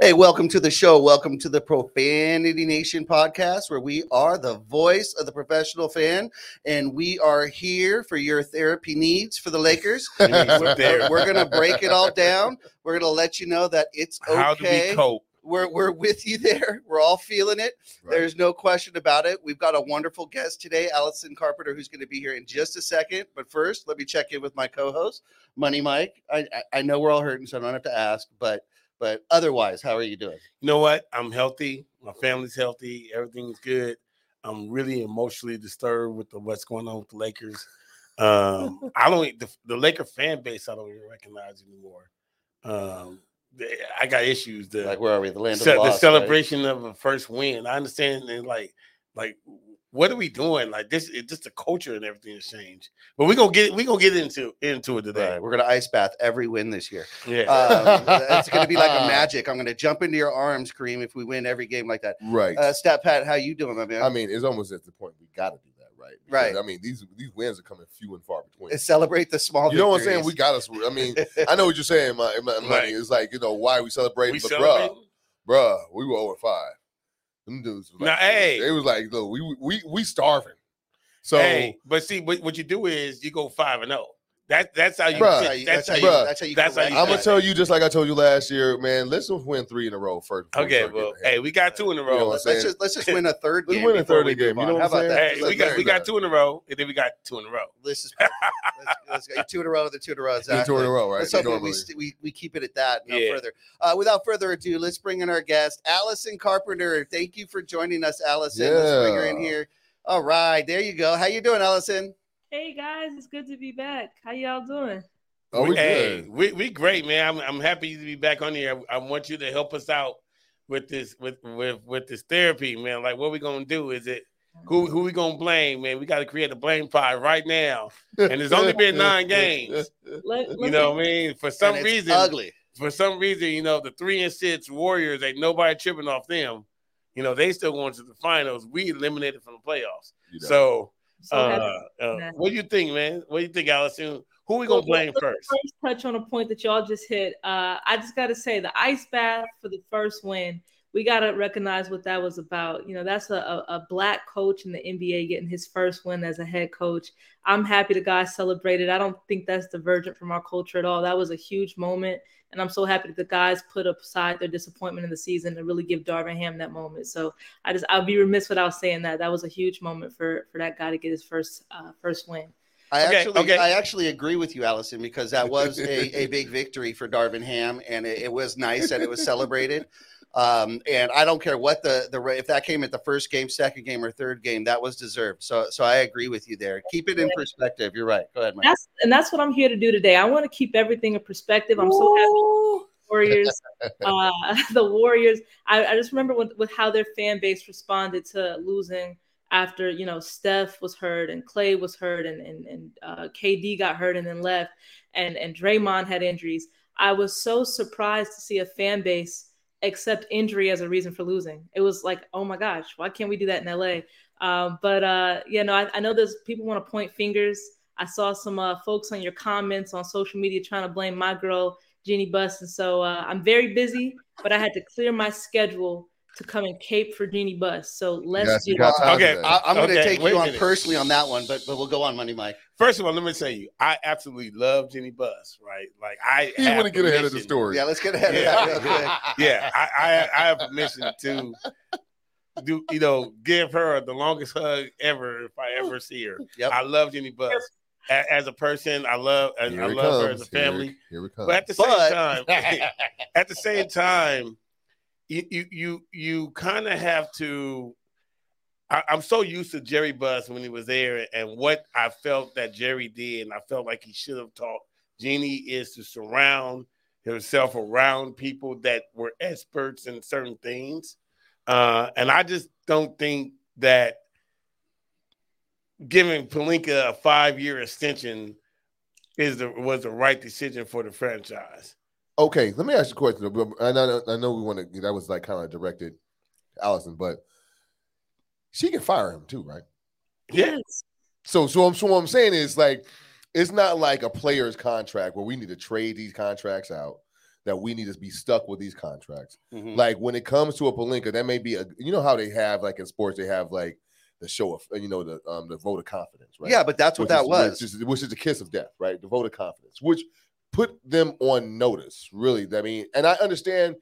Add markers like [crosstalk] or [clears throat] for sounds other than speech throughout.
Hey, welcome to the show. Welcome to the Profanity Nation podcast, where we are the voice of the professional fan, and we are here for your therapy needs for the Lakers. [laughs] we're we're going to break it all down. We're going to let you know that it's okay. How do we cope? We're, we're with you there. We're all feeling it. Right. There's no question about it. We've got a wonderful guest today, Allyson Carpenter, who's going to be here in just a second. But first, let me check in with my co-host, Money Mike. I, I, I know we're all hurting, so I don't have to ask, but but otherwise, how are you doing? You know what? I'm healthy. My family's healthy. Everything's good. I'm really emotionally disturbed with the, what's going on with the Lakers. Um, [laughs] I don't the, the Laker fan base. I don't even recognize anymore. Um, I got issues. The, Like, where are we? The land of the the lost, right? celebration of a first win. I understand. And like, like, what are we doing? Like this, it, just the culture and everything has changed. But we're gonna get we gonna get into into it today. Right, we're gonna ice bath every win this year. Yeah. Um, it's gonna be like a [laughs] magic. I'm gonna jump into your arms, Kareem, if we win every game like that. Right. Uh, Stat Pat, how you doing, my man? I mean, it's almost at the point we got to do that, right? Right. I mean, these these wins are coming few and far between. Celebrate the small. you know what I'm saying? We got us. I mean, [laughs] I know what you're saying, my, my money. Right. It's like you know why we celebrating, we but celebrating? bruh, bruh, we were over five. Them dudes. Was Now, like, hey. it was like, look, we we we starving. So hey, but see, what, what you do is you go five and zero. That that's how you. Bruh. That's how you. that's That's how how you. you. That's how you. that's how you I'm gonna tell you just like I told you last year, man. Let's just win three in a row first. before we Okay, well, hey, we got two in a You know row. Let's just let's just [laughs] win a third Let's game. win a third we game. You know what I'm about saying? that? Hey, we got we got two in a row, and then we got two in a row. This is let's, [laughs] let's go. Two in a row. The two in a row. Exactly. Two in Exactly. a row, right? Let's hope we, we we keep it at that. No Yeah. further. Uh, without further ado, let's bring in our guest, Allyson Carpenter. Thank you for joining us, Allyson. Let's bring her in here. All right, there you go. How you doing, Allyson? Hey guys, it's good to be back. How y'all doing? Oh, we hey, good. we we great, man. I'm I'm happy to be back on here. I, I want you to help us out with this with with with this therapy, man. Like, what we gonna do? Is it who who we gonna blame, man? We got to create a blame pie right now. And it's only been nine games. [laughs] Let, You know me- what I mean? For some reason, ugly. for some reason, you know, the three and six Warriors ain't nobody tripping off them. You know, they still going to the finals. We eliminated from the playoffs. You know. So, so uh, uh, what do you think, man? What do you think, Allyson? Who we gonna Well, blame first? First, touch on a point that y'all just hit. Uh, I just got to say the ice bath for the first win. We got to recognize what that was about. You know, that's a, a, a black coach in the NBA getting his first win as a head coach. I'm happy the guy celebrated. I don't think that's divergent from our culture at all. That was a huge moment. And I'm so happy that the guys put aside their disappointment in the season to really give Darvin Ham that moment. So I just I'll be remiss without saying that that was a huge moment for for that guy to get his first uh, first win. I Okay, actually, okay. I actually agree with you, Allyson, because that was a, a big victory for Darvin Ham, and it, it was nice that it was celebrated. [laughs] Um, and I don't care what the the if that came at the first game, second game, or third game, that was deserved. So, so I agree with you there. Keep it in perspective. You're right. Go ahead, Mike. That's and that's what I'm here to do today. I want to keep everything in perspective. I'm so happy. Warriors, [laughs] uh, [laughs] the Warriors. I, I just remember with, with how their fan base responded to losing after you know Steph was hurt and Clay was hurt and and, and uh, KD got hurt and then left and and Draymond had injuries. I was so surprised to see a fan base accept injury as a reason for losing. It was like, oh my gosh, why can't we do that in LA? Um, but uh, yeah, no, I, I know there's people want to point fingers. I saw some uh, folks on your comments on social media trying to blame my girl Jeannie Buss, and so uh, I'm very busy, but I had to clear my schedule to come and cape for Jeannie Buss. So let's Yes, do you got it. Okay. I, I'm going to take you on minute. personally on that one, but but we'll go on, Money Mike. First of all, let me tell you, I absolutely love Jeannie Buss, right? Like I You want to get ahead of the story. Yeah, let's get ahead Yeah. of that real quick. [laughs] Yeah, I, I I have permission to do you know give her the longest hug ever if I ever see her. Yep. I love Jeannie Buss A- as a person. I love I, I it love her as a family. Here, here it comes. But at the same But- time, [laughs] at the same time, you you you, kind of have to. I'm so used to Jerry Buss when he was there, and what I felt that Jerry did, and I felt like he should have taught Jeannie is to surround himself around people that were experts in certain things. Uh, and I just don't think that giving Pelinka a five year extension is the was the right decision for the franchise. Okay, let me ask you a question. I know, I know we want to. That was like kind of directed, to Allison, but she can fire him too, right? Yes. So, so, I'm, so what I'm saying is like, it's not like a player's contract where we need to trade these contracts out. That we need to be stuck with these contracts. Mhm. Like when it comes to a Pelinka, that may be a. You know how they have like in sports, they have like the show of you know the um the vote of confidence, right? Yeah, but that's what Which that is- was. which is, which is the kiss of death, right? The vote of confidence, which put them on notice. Really, I mean, and I understand.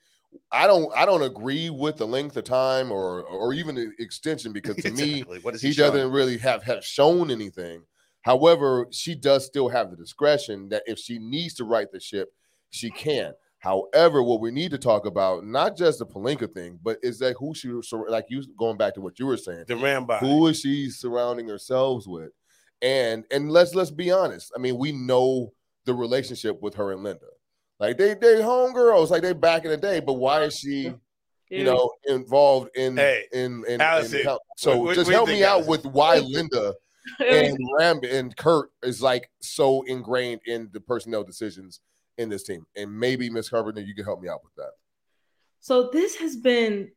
I don't. I don't agree with the length of time or or even the extension because to [laughs] me, Exactly. what is he he, doesn't really have have shown anything. However, she does still have the discretion that if she needs to right the ship, she can. However, what we need to talk about, not just the Pelinka thing, but is that who she like you going back to what you were saying, The Rambo. who is she surrounding herself with? And and let's let's be honest. I mean, we know the relationship with her and Linda. Like they they homegirls, like they back in the day. But why is she, you know, involved in Hey, in in, in Allyson, help- so what- what- just what help think, me out with why Linda [laughs] and Ram and Kurt is like so ingrained in the personnel decisions in this team. And maybe Miss Carpenter, you can help me out with that. So this has been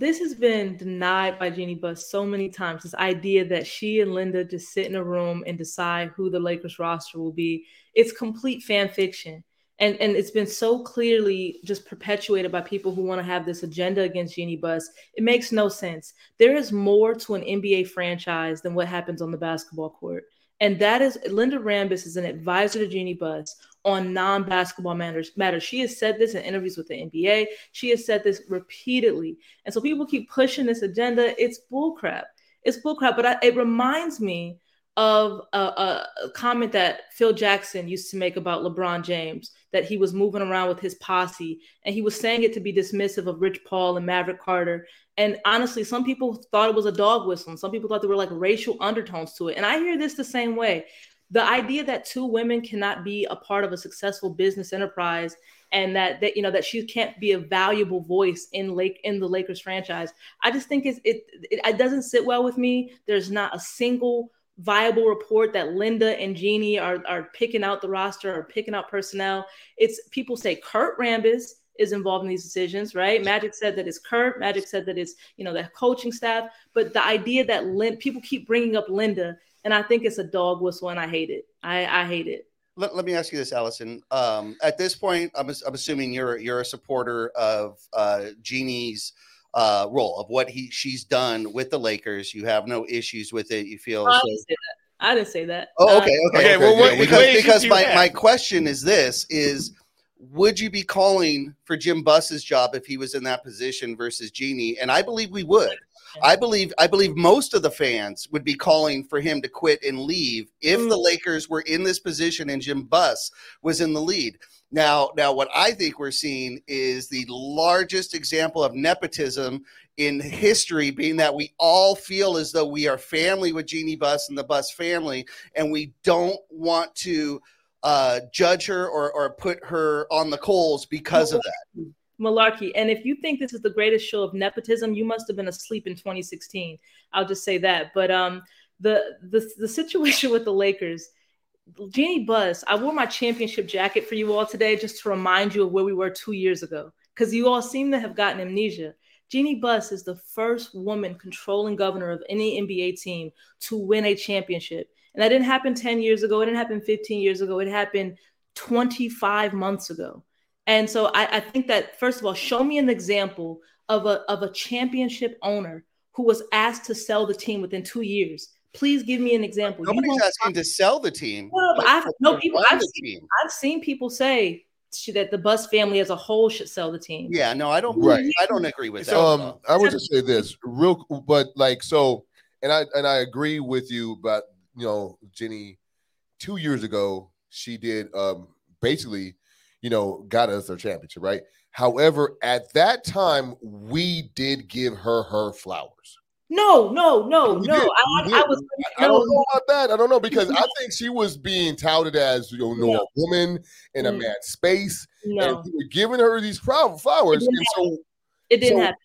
this has been denied by Jeannie Buss so many times. This idea that she and Linda just sit in a room and decide who the Lakers roster will be. It's complete fan fiction. And, and it's been so clearly just perpetuated by people who want to have this agenda against Jeannie Buss. It makes no sense. There is more to an NBA franchise than what happens on the basketball court. And that is Linda Rambis is an advisor to Jeannie Buss on non-basketball matters. Matters. She has said this in interviews with the NBA. She has said this repeatedly, and so people keep pushing this agenda. It's bullcrap. It's bullcrap. But I, it reminds me of a, a, a comment that Phil Jackson used to make about LeBron James that he was moving around with his posse, and he was saying it to be dismissive of Rich Paul and Maverick Carter. And honestly, some people thought it was a dog whistle, and some people thought there were like racial undertones to it. And I hear this the same way the idea that two women cannot be a part of a successful business enterprise and that that you know that she can't be a valuable voice in lake in the lakers franchise i just think it's, it, it it doesn't sit well with me there's not a single viable report that linda and jeannie are are picking out the roster or picking out personnel it's people say kurt rambis is involved in these decisions, right? Magic said that it's Kurt. Magic said that it's you know the coaching staff. But the idea that Lin- people keep bringing up Linda, and I think it's a dog whistle, and I hate it. I, I hate it. let, let me ask you this, Allyson. Um, at this point, I'm, I'm assuming you're you're a supporter of uh, Jeannie's uh, role of what he she's done with the Lakers. You have no issues with it. You feel I as didn't say that. I didn't say that. Oh, Uh, okay, okay, Okay, okay. well, what- because because my, have? my question is this: is would you be calling for Jim Buss's job if he was in that position versus Jeannie? And I believe we would. I believe I believe most of the fans would be calling for him to quit and leave if the Mm. Lakers were in this position and Jim Buss was in the lead. Now, now what I think we're seeing is the largest example of nepotism in history, being that we all feel as though we are family with Jeannie Buss and the Buss family, and we don't want to uh, judge her or, or put her on the coals because of that. Malarkey. And if you think this is the greatest show of nepotism, you must have been asleep in 2016. I'll just say that. But um, the the the situation [laughs] with the Lakers, Jeannie Buss, I wore my championship jacket for you all today just to remind you of where we were two years ago, because you all seem to have gotten amnesia. Jeannie Buss is the first woman controlling governor of any NBA team to win a championship. And that didn't happen 10 years ago. It didn't happen 15 years ago. It happened 25 months ago. And so I, I think that first of all, show me an example of a of a championship owner who was asked to sell the team within two years. Please give me an example. You Nobody's won't- asking to sell the team. No, but I've- no, people- I've the seen- team. I've seen people say that the Buss family as a whole should sell the team. Yeah, no, I don't. Right. I don't agree with that. So, um, no. I would just say this real, but like so, and I and I agree with you But you know Jeannie. Two years ago, she did um basically, you know, got us their championship, right? However, at that time, we did give her her flowers. No, no, no, We no. did, I, I was I don't know about that. I don't know because I [laughs] think she was being touted as you know, No. a woman in a Mm. man's space, no. and we were giving her these flow- flowers. And so, It didn't so- happen.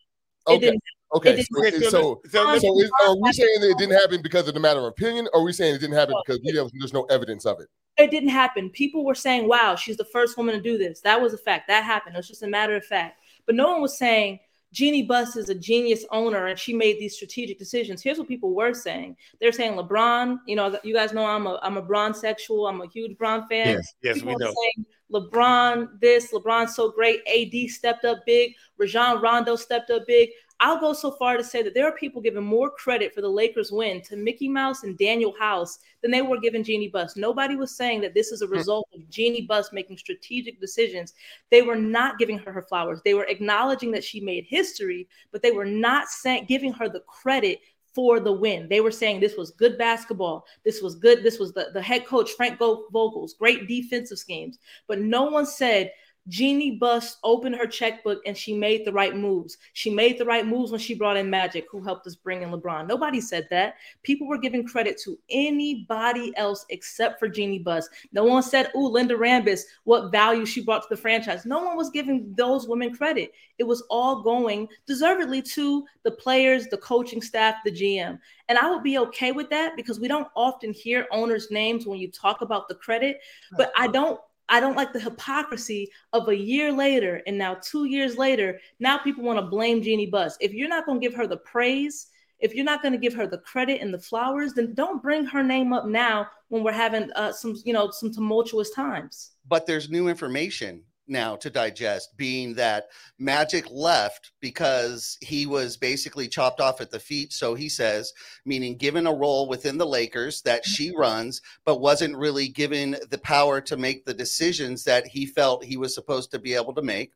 It okay, didn't. Okay, so, didn't- so, so, so- so is, are we saying that it didn't happen because of the matter of opinion, or are we saying it didn't happen because we have, there's no evidence of it? it didn't happen. People were saying, wow, she's the first woman to do this. That was a fact. That happened. It was just a matter of fact. But no one was saying, Jeannie Buss is a genius owner and she made these strategic decisions. Here's what people were saying. They're saying LeBron, you know, you guys know I'm a I'm a Bron sexual. I'm a huge Bron fan. Yes. Yes, People we know. saying LeBron this, LeBron's so great. AD stepped up big. Rajon Rondo stepped up big. I'll go so far to say that there are people giving more credit for the Lakers win to Mickey Mouse and Daniel House than they were giving Jeannie Buss. Nobody was saying that this is a hmm. result of Jeannie Buss making strategic decisions. They were not giving her her flowers. They were acknowledging that she made history, but they were not saying giving her the credit for the win. They were saying this was good basketball. This was good. This was the, the head coach, Frank Vogel's great defensive schemes. But no one said Jeannie Buss opened her checkbook and she made the right moves. She made the right moves when she brought in Magic, who helped us bring in LeBron. Nobody said that. People were giving credit to anybody else except for Jeannie Buss. No one said, "Ooh, Linda Rambis, what value she brought to the franchise." No one was giving those women credit. It was all going deservedly to the players, the coaching staff, the GM. And I would be okay with that because we don't often hear owners' names when you talk about the credit. But I don't I don't like the hypocrisy of a year later and now two years later, now people want to blame Jeannie Buss. If you're not going to give her the praise, if you're not going to give her the credit and the flowers, then don't bring her name up now when we're having uh, some, you know, some tumultuous times. but there's new information now to digest being that magic left because he was basically chopped off at the feet so he says meaning given a role within the lakers that she runs but wasn't really given the power to make the decisions that he felt he was supposed to be able to make.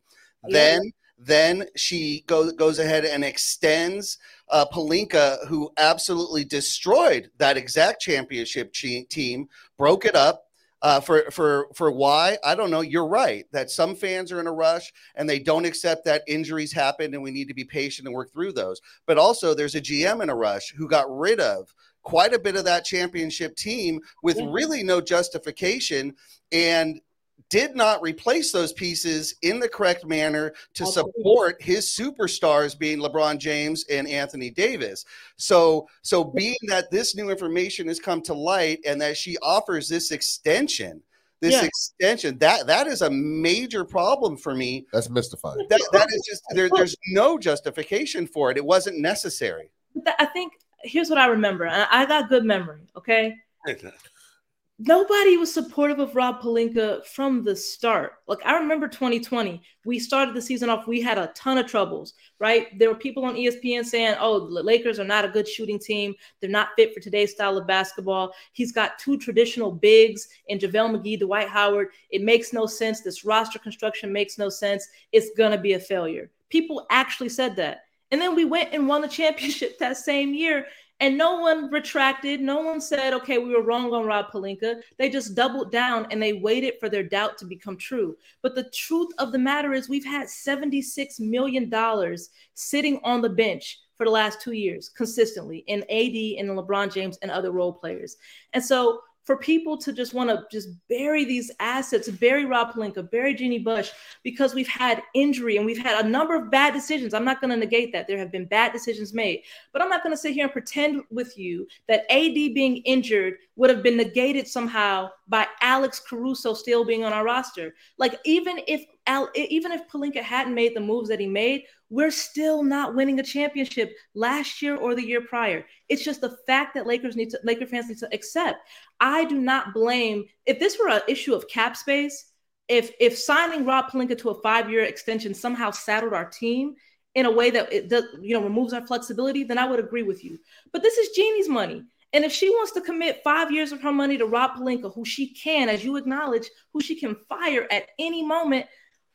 Then then she goes goes ahead and extends uh, Pelinka, who absolutely destroyed that exact championship che- team, broke it up, uh, for for for why I don't know. You're right that some fans are in a rush and they don't accept that injuries happen and we need to be patient and work through those. But also, there's a GM in a rush who got rid of quite a bit of that championship team with really no justification and did not replace those pieces in the correct manner to Absolutely. support his superstars being LeBron James and Anthony Davis. So so being that this new information has come to light and that she offers this extension, this Yeah. extension, that that is a major problem for me. That's mystifying. That that is just there, there's no justification for it. It wasn't necessary. I think here's what I remember. I got good memory. Okay. [laughs] Nobody was supportive of Rob Pelinka from the start. Like I remember 2020, we started the season off. We had a ton of troubles, right? There were people on ESPN saying, "Oh, the Lakers are not a good shooting team. They're not fit for today's style of basketball." He's got two traditional bigs in JaVale McGee, Dwight Howard. It makes no sense. This roster construction makes no sense. It's gonna be a failure. People actually said that, and then we went and won the championship [laughs] that same year. And no one retracted. No one said, okay, we were wrong on Rob Pelinka. They just doubled down and they waited for their doubt to become true. But the truth of the matter is, we've had $76 million sitting on the bench for the last two years consistently in AD and LeBron James and other role players. And so for people to just want to just bury these assets, bury Rob Pelinka, bury Jeannie Buss, because we've had injury and we've had a number of bad decisions. I'm not going to negate that. There have been bad decisions made, but I'm not going to sit here and pretend with you that AD being injured would have been negated somehow by Alex Caruso still being on our roster. Like even if Al, even if Pelinka hadn't made the moves that he made, we're still not winning a championship last year or the year prior. It's just the fact that Lakers need to Laker fans need to accept. I do not blame if this were an issue of cap space. If if signing Rob Pelinka to a five year extension somehow saddled our team in a way that it does, you know, removes our flexibility, then I would agree with you. But this is Jeannie's money. And if she wants to commit five years of her money to Rob Pelinka, who she can, as you acknowledge, who she can fire at any moment,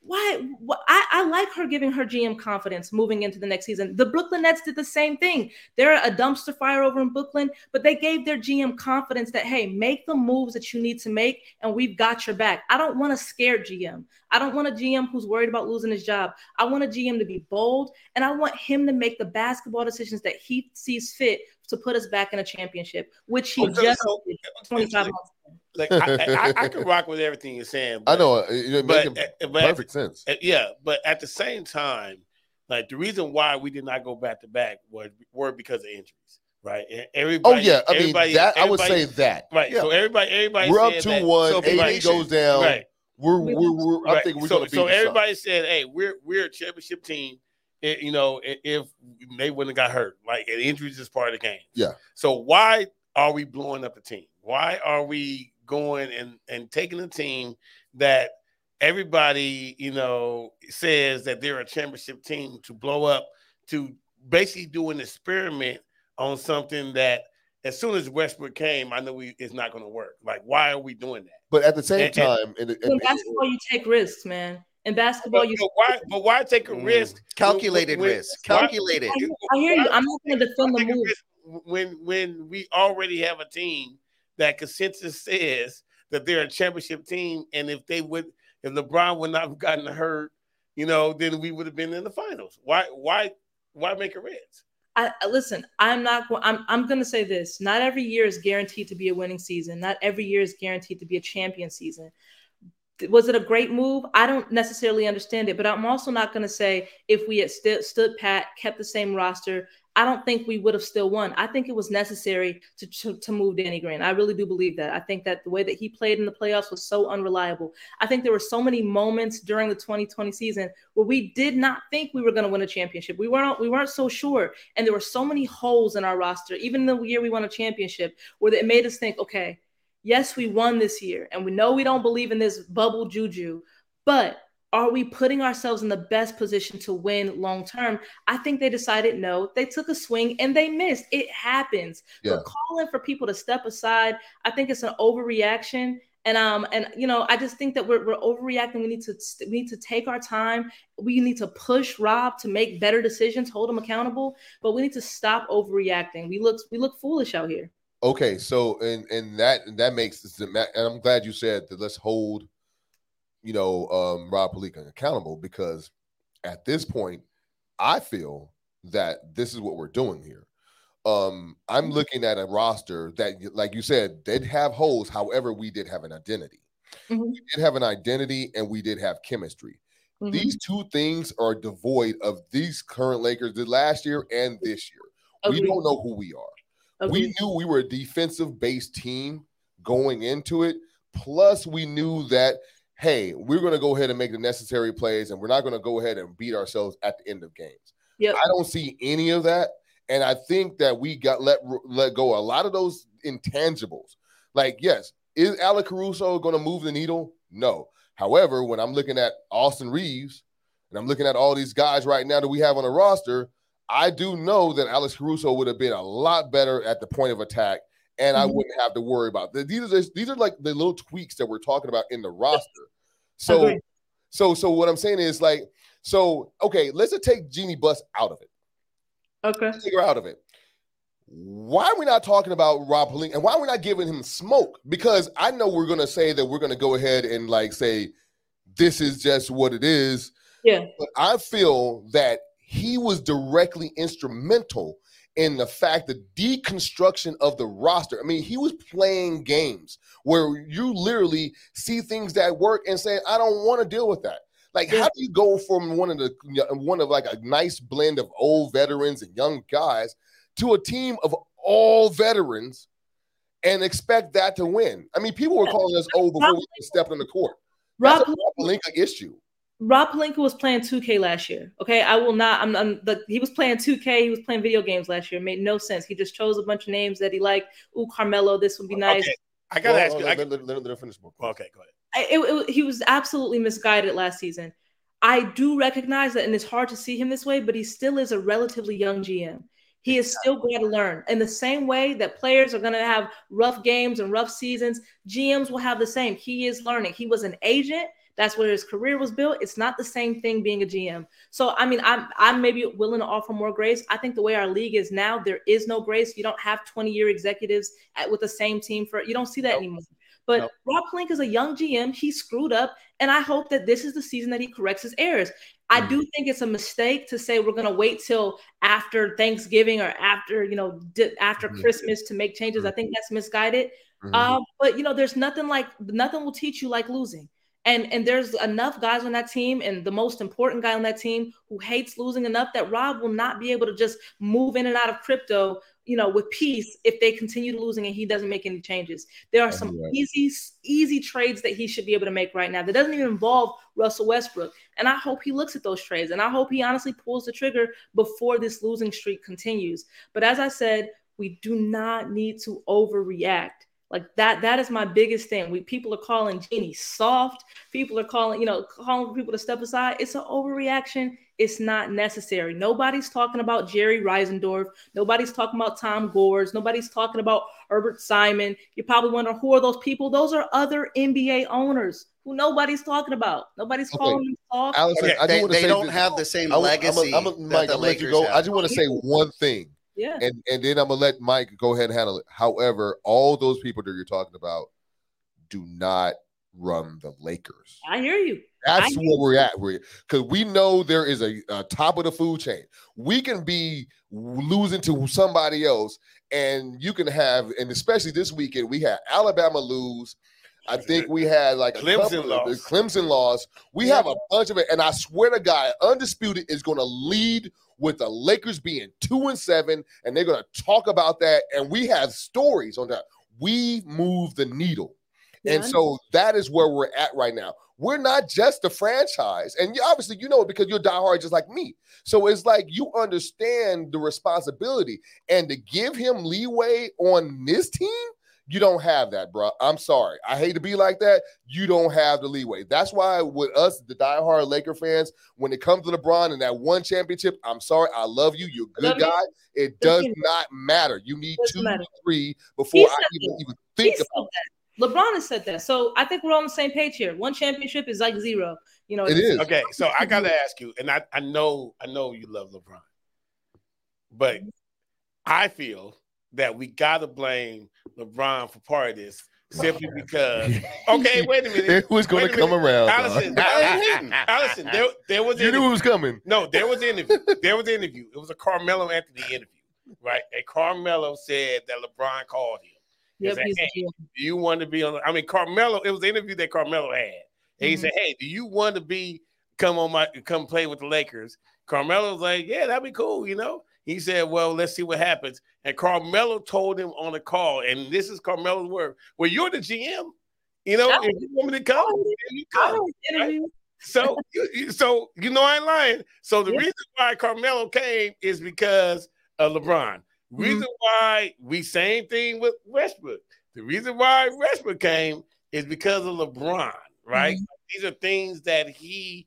why, why I, I like her giving her GM confidence moving into the next season. The Brooklyn Nets did the same thing. They're a dumpster fire over in Brooklyn, but they gave their GM confidence that hey, make the moves that you need to make, and we've got your back. I don't want a scared GM. I don't want a GM who's worried about losing his job. I want a GM to be bold, and I want him to make the basketball decisions that he sees fit to put us back in a championship, which he Oh, so- just so- did 25 months ago. Like I, I, I can rock with everything you're saying. [laughs] But, I but- know uh, it but, makes uh, but perfect sense. Uh, yeah, but at the same time, Like the reason why we did not go back to back was were because of injuries, right? And Oh yeah, I mean that I would say that. right. Yeah. So everybody, everybody, we're up said two that- one. So AD Nation- goes down. right. We're we're, we're I think we're so, gonna beat so the Suns. everybody said, "Hey, we're we're a championship team." I- you know, if they wouldn't have got hurt, like injuries is part of the game. Yeah. So why are we blowing up the team? Why are we going and and taking a team that everybody you know says that they're a championship team to blow up to basically do an experiment on something that as soon as Westbrook came, I know we, it's not going to work. Like, why are we doing that? But at the same And- and- time, and, In basketball, you take risks, man. In basketball, But, you. but why? But why take a Mm. risk? Calculated when- risk. Calculated. I hear, I hear you. I'm not going to defend the take move. when when we already have a team that consensus says that they're a championship team, and if they would, if LeBron would not have gotten hurt, you know, then we would have been in the finals. Why? Why? Why make a risk? I, listen. I'm not. I'm. I'm going to say this. Not every year is guaranteed to be a winning season. Not every year is guaranteed to be a champion season. Was it a great move? I don't necessarily understand it, but I'm also not going to say if we had st- stood pat, kept the same roster. I don't think we would have still won. I think it was necessary to, to to move Danny Green. I really do believe that. I think that the way that he played in the playoffs was so unreliable. I think there were so many moments during the 2020 season where we did not think we were going to win a championship. We weren't we weren't so sure, and there were so many holes in our roster. Even the year we won a championship, where it made us think, okay, yes, we won this year, and we know we don't believe in this bubble juju, but are we putting ourselves in the best position to win long term? I think they decided no. They took a swing and they missed. It happens. Yeah. But calling for people to step aside, I think it's an overreaction. And um and you know I just think that we're, we're overreacting. We need to we need to take our time. We need to push Rob to make better decisions, hold him accountable. But we need to stop overreacting. We look we look foolish out here. Okay, so and and that that makes and I'm glad you said that. Let's hold, you know, um, Rob Pelinka accountable because at this point, I feel that this is what we're doing here. Um, I'm looking at a roster that, like you said, did have holes. However, we did have an identity. Mhm. We did have an identity, and we did have chemistry. Mhm. These two things are devoid of these current Lakers did last year and this year. We don't know who we are Agreed. we knew we were a defensive based team going into it. Plus, we knew that, hey, we're going to go ahead and make the necessary plays and we're not going to go ahead and beat ourselves at the end of games. Yep. I don't see any of that. And I think that we got let let go a lot of those intangibles. Like, yes, is Alex Caruso going to move the needle? No. However, when I'm looking at Austin Reaves and I'm looking at all these guys right now that we have on the roster, I do know that Alex Caruso would have been a lot better at the point of attack, and I Mhm. wouldn't have to worry about th- these. Are these are like the little tweaks that we're talking about in the roster. So, so, so what I'm saying is like, so okay, let's just take Jeannie Buss out of it. Okay. Take her out of it. Why are we not talking about Rob Pelinka, and why are we not giving him smoke? Because I know we're going to say that we're going to go ahead and like say this is just what it is. Yeah. But I feel that he was directly instrumental in the fact the deconstruction of the roster. I mean, he was playing games where you literally see things that work and say, I don't want to deal with that. Like, how do you go from one of the one of like a nice blend of old veterans and young guys to a team of all veterans and expect that to win? I mean, people were calling us oh, old before we even stepped on the court. Rob That's a Rob Pelinka issue. Rob Pelinka was playing 2K last year. Okay, I will not. I'm, I'm the, he was playing 2K. He was playing video games last year. It made no sense. He just chose a bunch of names that he liked. Ooh, Carmelo, this would be nice. Okay, I gotta Well, ask you. let- I, let- let- let- let her finish. okay, go ahead. I- it- it- he was absolutely misguided last season. I do recognize that, and it's hard to see him this way, but he still is a relatively young GM. He is still going to learn. In the same way that players are going to have rough games and rough seasons, GMs will have the same. He is learning. He was an agent. That's where his career was built. It's not the same thing being a GM. So, I mean, I'm I'm maybe willing to offer more grace. I think the way our league is now, there is no grace. You don't have 20 year executives at, with the same team for. You don't see that Nope. anymore. But Nope. Rob Pelinka is a young GM. He screwed up, and I hope that this is the season that he corrects his errors. I Mm. do think it's a mistake to say we're going to wait till after Thanksgiving or after you know di- after Mhm. Christmas to make changes. I think that's misguided. Mhm. Um, but you know, there's nothing like nothing will teach you like losing. And and there's enough guys on that team, and the most important guy on that team who hates losing enough that Rob will not be able to just move in and out of crypto, you know, with peace if they continue losing and he doesn't make any changes. There are some Right. easy, easy trades that he should be able to make right now that doesn't even involve Russell Westbrook. And I hope he looks at those trades and I hope he honestly pulls the trigger before this losing streak continues. But as I said, we do not need to overreact. Like that, that is my biggest thing. We people are calling Jeannie soft. People are calling, you know, calling people to step aside. It's an overreaction. It's not necessary. Nobody's talking about Jerry Reinsdorf. Nobody's talking about Tom Gores. Nobody's talking about Herbert Simon. You're probably wondering who are those people? Those are other NBA owners who nobody's talking about. Nobody's Okay. calling them soft. Allyson, Okay, I do They, want to they say don't this. have the same I'm, legacy I'm, I'm, that Mike, the I'm gonna let you Lakers go. have. I just want to say one thing, yeah. and and then I'm gonna let Mike go ahead and handle it. However, all those people that you're talking about do not run the Lakers. I hear you. That's I hear where we're at. We're because we know there is a, a top of the food chain. We can be losing to somebody else, and you can have, and especially this weekend, we had Alabama lose. I think we had like Clemson couple of- lost. Clemson lost. We have a bunch of it, and I swear to God, undisputed is going to lead with the Lakers being two and seven, and they're going to talk about that. And we have stories on that. We move the needle. And so that is where we're at right now. We're not just a franchise. And you, obviously, you know it because you're diehard just like me. So it's like you understand the responsibility. And to give him leeway on this team, you don't have that, bro. I'm sorry. I hate to be like that. You don't have the leeway. That's why with us, the diehard Laker fans, when it comes to LeBron and that one championship, I'm sorry. I love you. You're a good Love you. guy. It does Doesn't- matter. You need Doesn't two, matter. three before I even, even think said about that. LeBron has said that. So I think we're on the same page here. One championship is like zero. You know, it. It is. Okay, so I gotta ask you, and I, I know I know you love LeBron, but mm-hmm. I feel that we gotta blame LeBron for part of this simply because. [laughs] Okay, wait a minute. It was going to come minute. around. Allyson, dog. Allyson, [laughs] Allyson, there, there was you an knew it was coming. no, there was an interview. There was an interview. It was a Carmelo Anthony interview, right? And Carmelo said that LeBron called him. yep, Is he's that- Do you want to be on? I mean, Carmelo. It was the interview that Carmelo had. And he Mhm. said, "Hey, do you want to be come on my come play with the Lakers?" Carmelo was like, "Yeah, that'd be cool." You know. He said, "Well, let's see what happens." And Carmelo told him on the call, and this is Carmelo's word. Well, you're the GM. You know, if you want me to come, you come. know. So, you, so you know I ain't lying. So the Yeah. reason why Carmelo came is because of LeBron. Mm-hmm. Reason why we same thing with Westbrook. The reason why Westbrook came is because of LeBron, right? Mm-hmm. These are things that he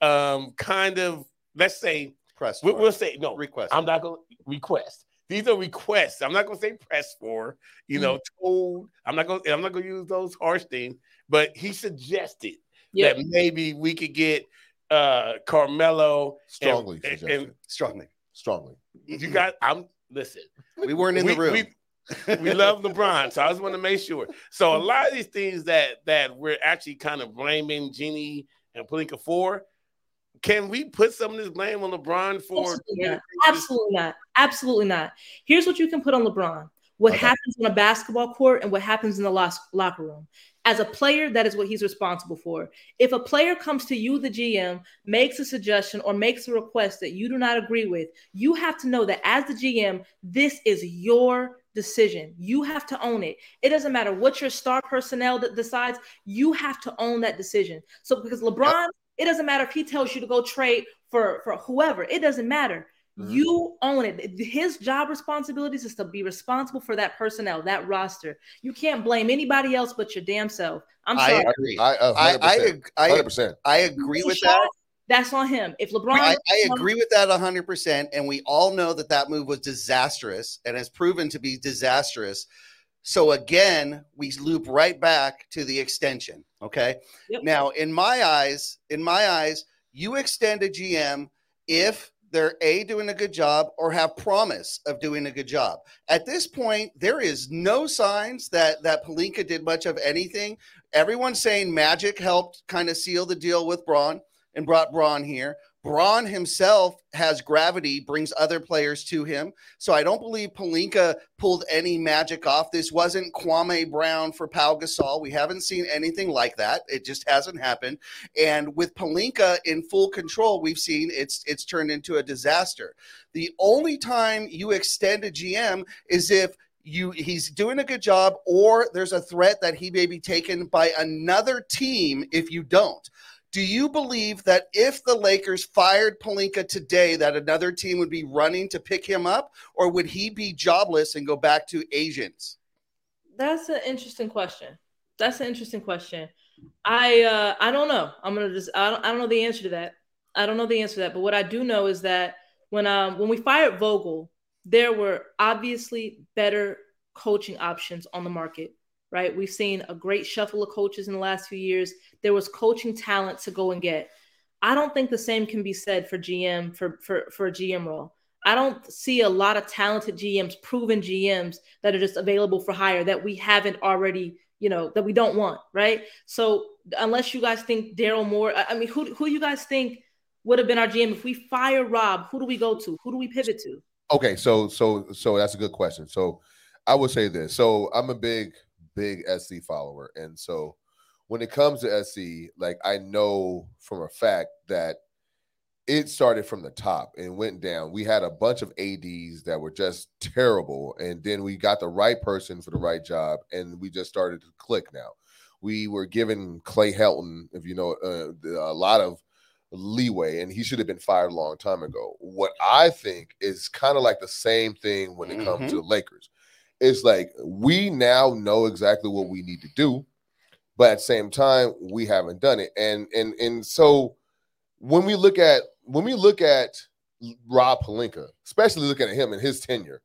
um kind of let's say Press. we'll, for we'll say no. request. I'm not gonna request. These are requests. I'm not gonna say press for, you know, Mm-hmm. told. I'm not gonna I'm not gonna use those harsh things, but he suggested Yep. that maybe we could get uh Carmelo Strongly, and, suggested. and strongly. strongly. you got I'm listen. We weren't in we, the room. We, we love LeBron, so I just want to make sure. So a lot of these things that that we're actually kind of blaming Jeannie and Pelinka for, can we put some of this blame on LeBron for? Absolutely not. Absolutely not. Absolutely not. Here's what you can put on LeBron. What Okay. happens on a basketball court and what happens in the locker room. As a player, that is what he's responsible for. If a player comes to you, the GM, makes a suggestion or makes a request that you do not agree with, you have to know that as the GM, this is your decision. You have to own it. It doesn't matter what your star personnel decides, you have to own that decision. So because LeBron, it doesn't matter if he tells you to go trade for for whoever. It doesn't matter. Mhm. You own it. His job responsibilities is to be responsible for that personnel, that roster. You can't blame anybody else but your damn self. I'm I sorry. agree. I, uh, I, 100%. I, ag- I, 100%. I agree with shot, that. That's on him. If LeBron, I, I agree with that 100%. And we all know that that move was disastrous and has proven to be disastrous. So again, we loop right back to the extension. Okay. Yep. Now, in my eyes, in my eyes, you extend a GM if they're a doing a good job or have promise of doing a good job. At this point, there is no signs that that Pelinka did much of anything. Everyone's saying Magic helped kind of seal the deal with Bron and brought Bron here. Bron himself has gravity, brings other players to him. So I don't believe Pelinka pulled any magic off. This wasn't Kwame Brown for Pau Gasol. We haven't seen anything like that. It just hasn't happened. And with Pelinka in full control, we've seen it's it's turned into a disaster. The only time you extend a GM is if you he's doing a good job or there's a threat that he may be taken by another team if you don't. Do you believe that if the Lakers fired Pelinka today, that another team would be running to pick him up, or would he be jobless and go back to Asians? That's an interesting question. That's an interesting question. I uh, I don't know. I'm gonna just I don't I don't know the answer to that. I don't know the answer to that. But what I do know is that when um when we fired Vogel, there were obviously better coaching options on the market right? We've seen a great shuffle of coaches in the last few years. There was coaching talent to go and get. I don't think the same can be said for GM for for for a GM role. I don't see a lot of talented GMs, proven GMs that are just available for hire that we haven't already, you know, that we don't want, right? So unless you guys think Daryl Morey, I mean, who who you guys think would have been our GM if we fire Rob? Who do we go to? Who do we pivot to? Okay, so so so that's a good question. So I would say this. So I'm a big big SC follower. And so when it comes to SC, like I know from a fact that it started from the top and went down. We had a bunch of ADs that were just terrible. And then we got the right person for the right job and we just started to click now. We were given Clay Helton, if you know, uh, a lot of leeway and he should have been fired a long time ago. What I think is kind of like the same thing when it comes Mhm. to the Lakers it's like we now know exactly what we need to do, but at the same time, we haven't done it. And and and so when we look at when we look at Rob Pelinka, especially looking at him and his tenure,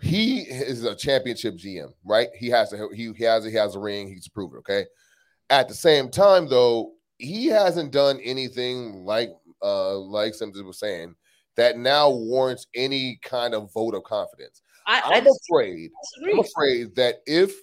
he is a championship GM, right? He has to he, he has he has a ring, he's proven, okay. At the same time, though, he hasn't done anything like uh like Simpson was saying that now warrants any kind of vote of confidence. I, I I'm afraid. I'm afraid that if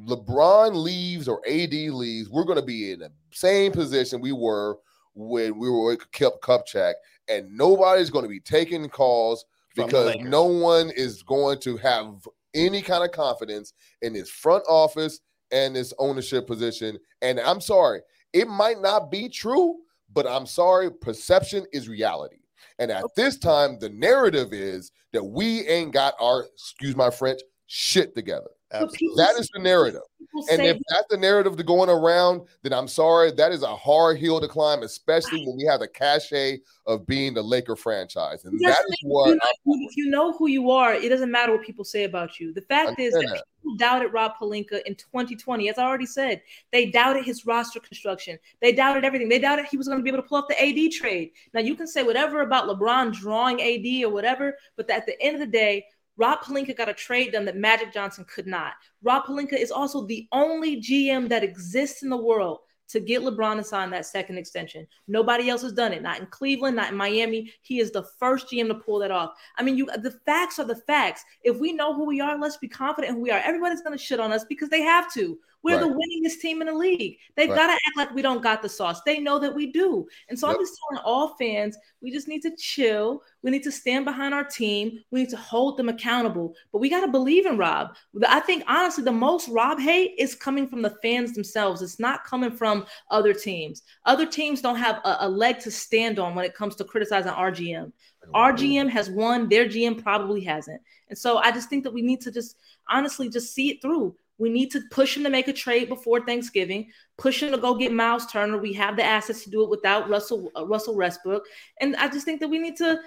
LeBron leaves or AD leaves, we're going to be in the same position we were when we were with Cup Kupchak, and nobody's going to be taking calls From because no one is going to have any kind of confidence in his front office and his ownership position. And I'm sorry, it might not be true, but I'm sorry, perception is reality. And at this time, the narrative is that we ain't got our, excuse my French, shit together. People That is the narrative. And if that's the narrative to going around, then I'm sorry, that is a hard hill to climb, especially when we have the cachet of being the Laker franchise. And that is what if you, know, if you know who you are, it doesn't matter what people say about you. The fact is that that. people doubted Rob Pelinka in 2020. As I already said, they doubted his roster construction. They doubted everything. They doubted he was going to be able to pull off the AD trade. Now you can say whatever about LeBron drawing AD or whatever, but at the end of the day, Rob Pelinka got a trade done that Magic Johnson could not. Rob Pelinka is also the only GM that exists in the world to get LeBron to sign that second extension. Nobody else has done it. Not in Cleveland, not in Miami. He is the first GM to pull that off. I mean, you the facts are the facts. If we know who we are, let's be confident who we are. Everybody's going to shit on us because they have to. We're the winningest team in the league. They've Right. got to act like we don't got the sauce. They know that we do. And so Yep. I'm just telling all fans, we just need to chill. We need to stand behind our team. We need to hold them accountable. But we got to believe in Rob. I think honestly, the most Rob hate is coming from the fans themselves. It's not coming from other teams. Other teams don't have a, a leg to stand on when it comes to criticizing RGM. RGM has won, their GM probably hasn't. And so I just think that we need to just honestly just see it through. We need to push him to make a trade before Thanksgiving. Push him to go get Myles Turner. We have the assets to do it without Russell uh, Russell Westbrook. And I just think that we need to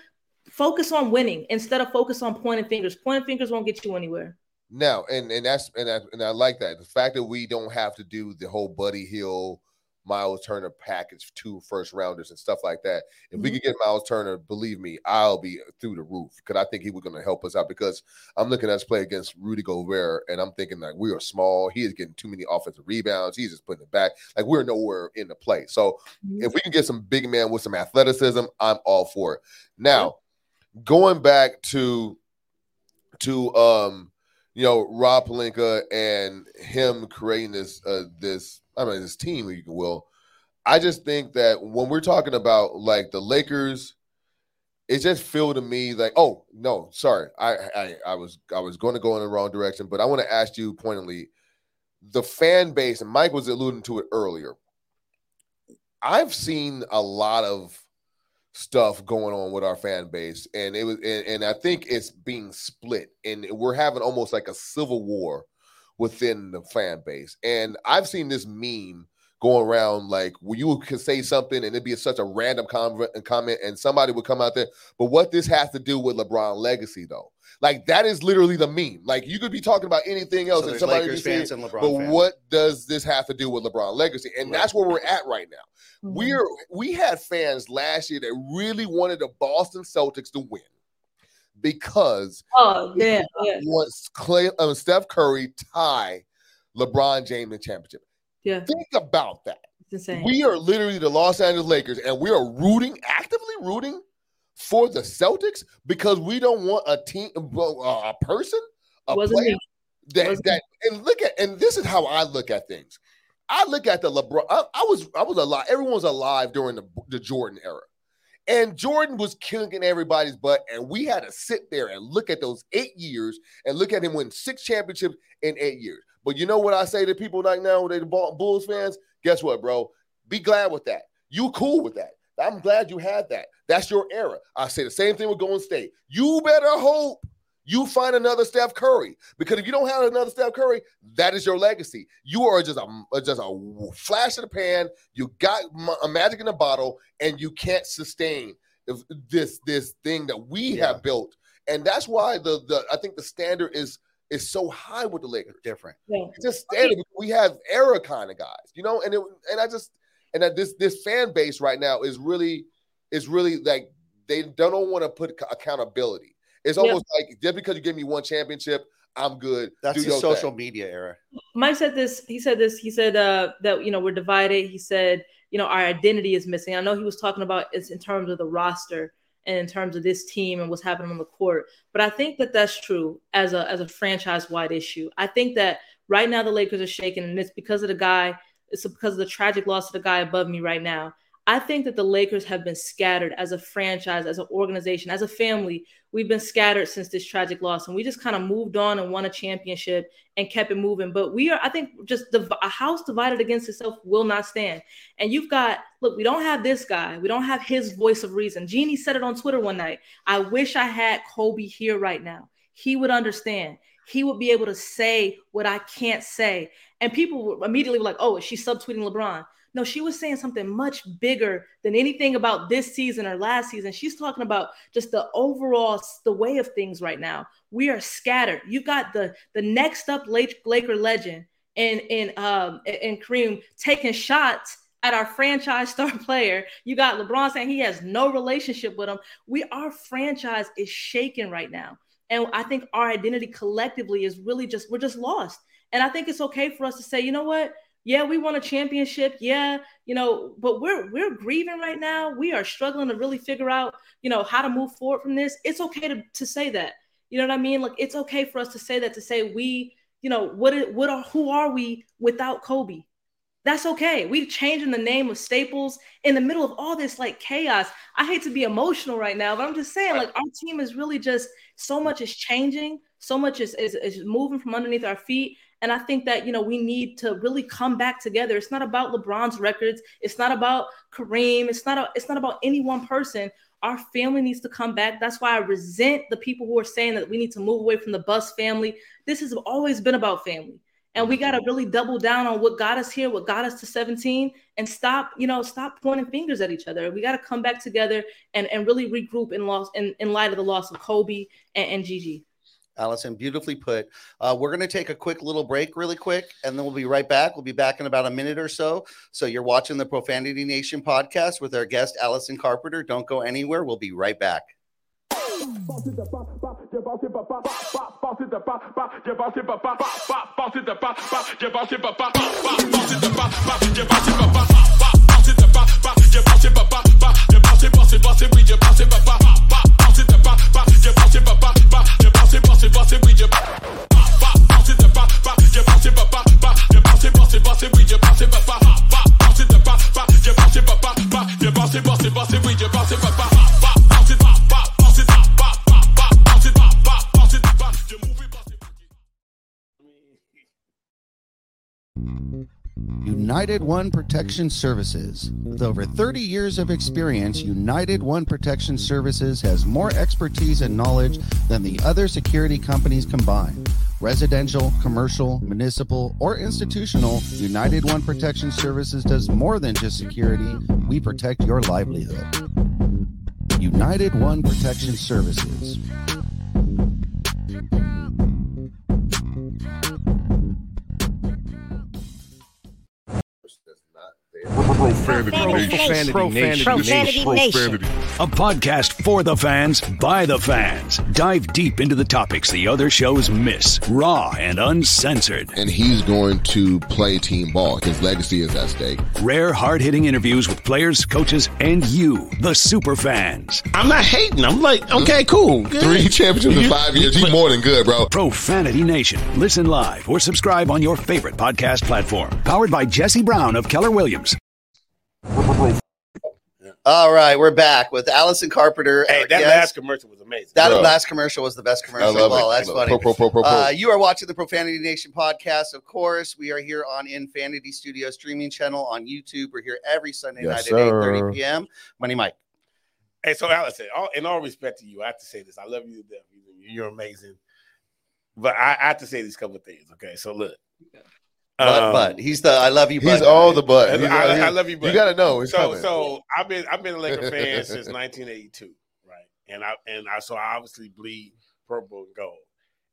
focus on winning instead of focus on pointing fingers. Pointing fingers won't get you anywhere. Now, and and that's and I, and I like that the fact that we don't have to do the whole Buddy Hield, Myles Turner package, two first rounders and stuff like that. If we Mhm. could get Myles Turner, believe me, I'll be through the roof because I think he was going to help us out. Because I'm looking at us play against Rudy Gobert, and I'm thinking like we are small. He is getting too many offensive rebounds. He's just putting it back. Like we're nowhere in the play. So if we can get some big man with some athleticism, I'm all for it. Now, going back to to um you know Rob Pelinka and him creating this uh this I mean this team, if you will. I just think that when we're talking about like the Lakers, it just feel to me like, oh no, sorry, I I, I was I was going to go in the wrong direction, but I want to ask you pointedly, the fan base, and Mike was alluding to it earlier. I've seen a lot of stuff going on with our fan base, and it was, and, and I think it's being split, and we're having almost like a civil war within the fan base. And I've seen this meme going around like where you could say something and it'd be such a random comment, comment and somebody would come out there. But what this has to do with LeBron legacy though, like that is literally the meme. Like you could be talking about anything else So and somebody Lakers would say, fans and LeBron but fans. what does this have to do with LeBron legacy? And Right. that's where we're at right now. Mm-hmm. We're we had fans last year that really wanted the Boston Celtics to win because Oh yeah, yeah, once Klay, uh, Steph Curry tie LeBron James in the championship. yeah. Think about that. We are literally the Los Angeles Lakers, and we are rooting, actively rooting for the Celtics because we don't want a team, a person, a Wasn't player me. that Wasn't that. And look at, and this is how I look at things. I look at the LeBron. I, I was, I was alive. Everyone was alive during the the Jordan era. And Jordan was kicking everybody's butt, and we had to sit there and look at those eight years and look at him win six championships in eight years. But you know what I say to people like now, they the Bull- Bulls fans? Guess what, bro? Be glad with that. You cool with that. I'm glad you had that. That's your era. I say the same thing with Golden State. You better hope you find another Steph Curry because if you don't have another Steph Curry, that is your legacy. You are just a just a flash in the pan. You got a magic in a bottle, and you can't sustain this this thing that we Yeah. have built. And that's why the the I think the standard is is so high with the Lakers. Different. Yeah. Just standard. We have era kind of guys, you know, and it, and I just and that this this fan base right now is really is really like they don't want to put accountability. It's Yeah. almost like just because you gave me one championship, I'm good. That's the your social thing. media era. Mike said this. He said this. He said uh, that you know we're divided. He said you know our identity is missing. I know he was talking about it's in terms of the roster and in terms of this team and what's happening on the court. But I think that that's true as a as a franchise wide issue. I think that right now the Lakers are shaking, and it's because of the guy. It's because of the tragic loss of the guy above me right now. I think that the Lakers have been scattered as a franchise, as an organization, as a family. We've been scattered since this tragic loss, and we just kind of moved on and won a championship and kept it moving. But we are, I think, just div- a house divided against itself will not stand. And you've got, look, we don't have this guy. We don't have his voice of reason. Jeannie said it on Twitter one night. I wish I had Kobe here right now. He would understand. He would be able to say what I can't say. And people immediately were like, oh, is she subtweeting LeBron? No, she was saying something much bigger than anything about this season or last season. She's talking about just the overall the way of things right now. We are scattered. You got the the next up Lake- Laker legend and and um and Kareem taking shots at our franchise [laughs] star player. You got LeBron saying he has no relationship with him. We our franchise is shaken right now. And I think our identity collectively is really just we're just lost. And I think it's okay for us to say, you know what? Yeah, we won a championship. Yeah, you know, but we're we're grieving right now. We are struggling to really figure out, you know, how to move forward from this. It's okay to, to say that. You know what I mean? Like it's okay for us to say that to say we, you know, what what are who are we without Kobe? That's okay. We changing the name of Staples in the middle of all this like chaos. I hate to be emotional right now, but I'm just saying, like, our team is really just so much is changing, so much is, is, is moving from underneath our feet. And I think that, you know, we need to really come back together. It's not about LeBron's records. It's not about Kareem. It's not, a, it's not about any one person. Our family needs to come back. That's why I resent the people who are saying that we need to move away from the Buss family. This has always been about family. And we got to really double down on what got us here, what got us to 17, and stop, you know, stop pointing fingers at each other. We got to come back together and, and really regroup in loss in, in light of the loss of Kobe and, and Gigi. Allyson, beautifully put. Uh, we're going to take a quick little break, really quick, and then we'll be right back. We'll be back in about a minute or so. So you're watching the Profanity Nation podcast with our guest, Allyson Carpenter. Don't go anywhere. We'll be right back. bossy, bossy, bossy, we just bossy, papa. United One Protection Services. With over 30 years of experience, United One Protection Services has more expertise and knowledge than the other security companies combined. Residential, commercial, municipal, or institutional, United One Protection Services does more than just security. We protect your livelihood. United One Protection Services. Profanity Nation. Profanity This Nation. is profanity. A podcast for the fans, by the fans. Dive deep into the topics the other shows miss, raw and uncensored. and he's going to play team ball. His legacy is at stake. Rare, hard hitting interviews with players, coaches, and you, the super fans. I'm not hating. I'm like, okay, cool. Good. Three championships in five years. He's more than good, bro. Profanity Nation. Listen live or subscribe on your favorite podcast platform. Powered by Jesse Brown of Keller Williams. All right, we're back with Allyson Carpenter. Hey, that guest. last commercial was amazing. that Bro. last commercial was the best I commercial love of all. it. That's funny. Pro, pro, pro, pro, pro. Uh, you are watching the Profanity Nation podcast, of course. We are here on Infinity Studio streaming channel on YouTube. We're here every Sunday Yes, night at sir. 8 p.m. Money Mike. Hey, so Allyson, all, in all respect to you, I have to say this. I love you to death. You- You're amazing. But I, I have to say these couple of things. Okay, so look. But, Um, but he's the I love you. He's but. all the but. I, I- I love you, but You got to know. It's so coming. so I've been I've been a Laker fan since 1982, right? And I and I so I obviously bleed purple and gold.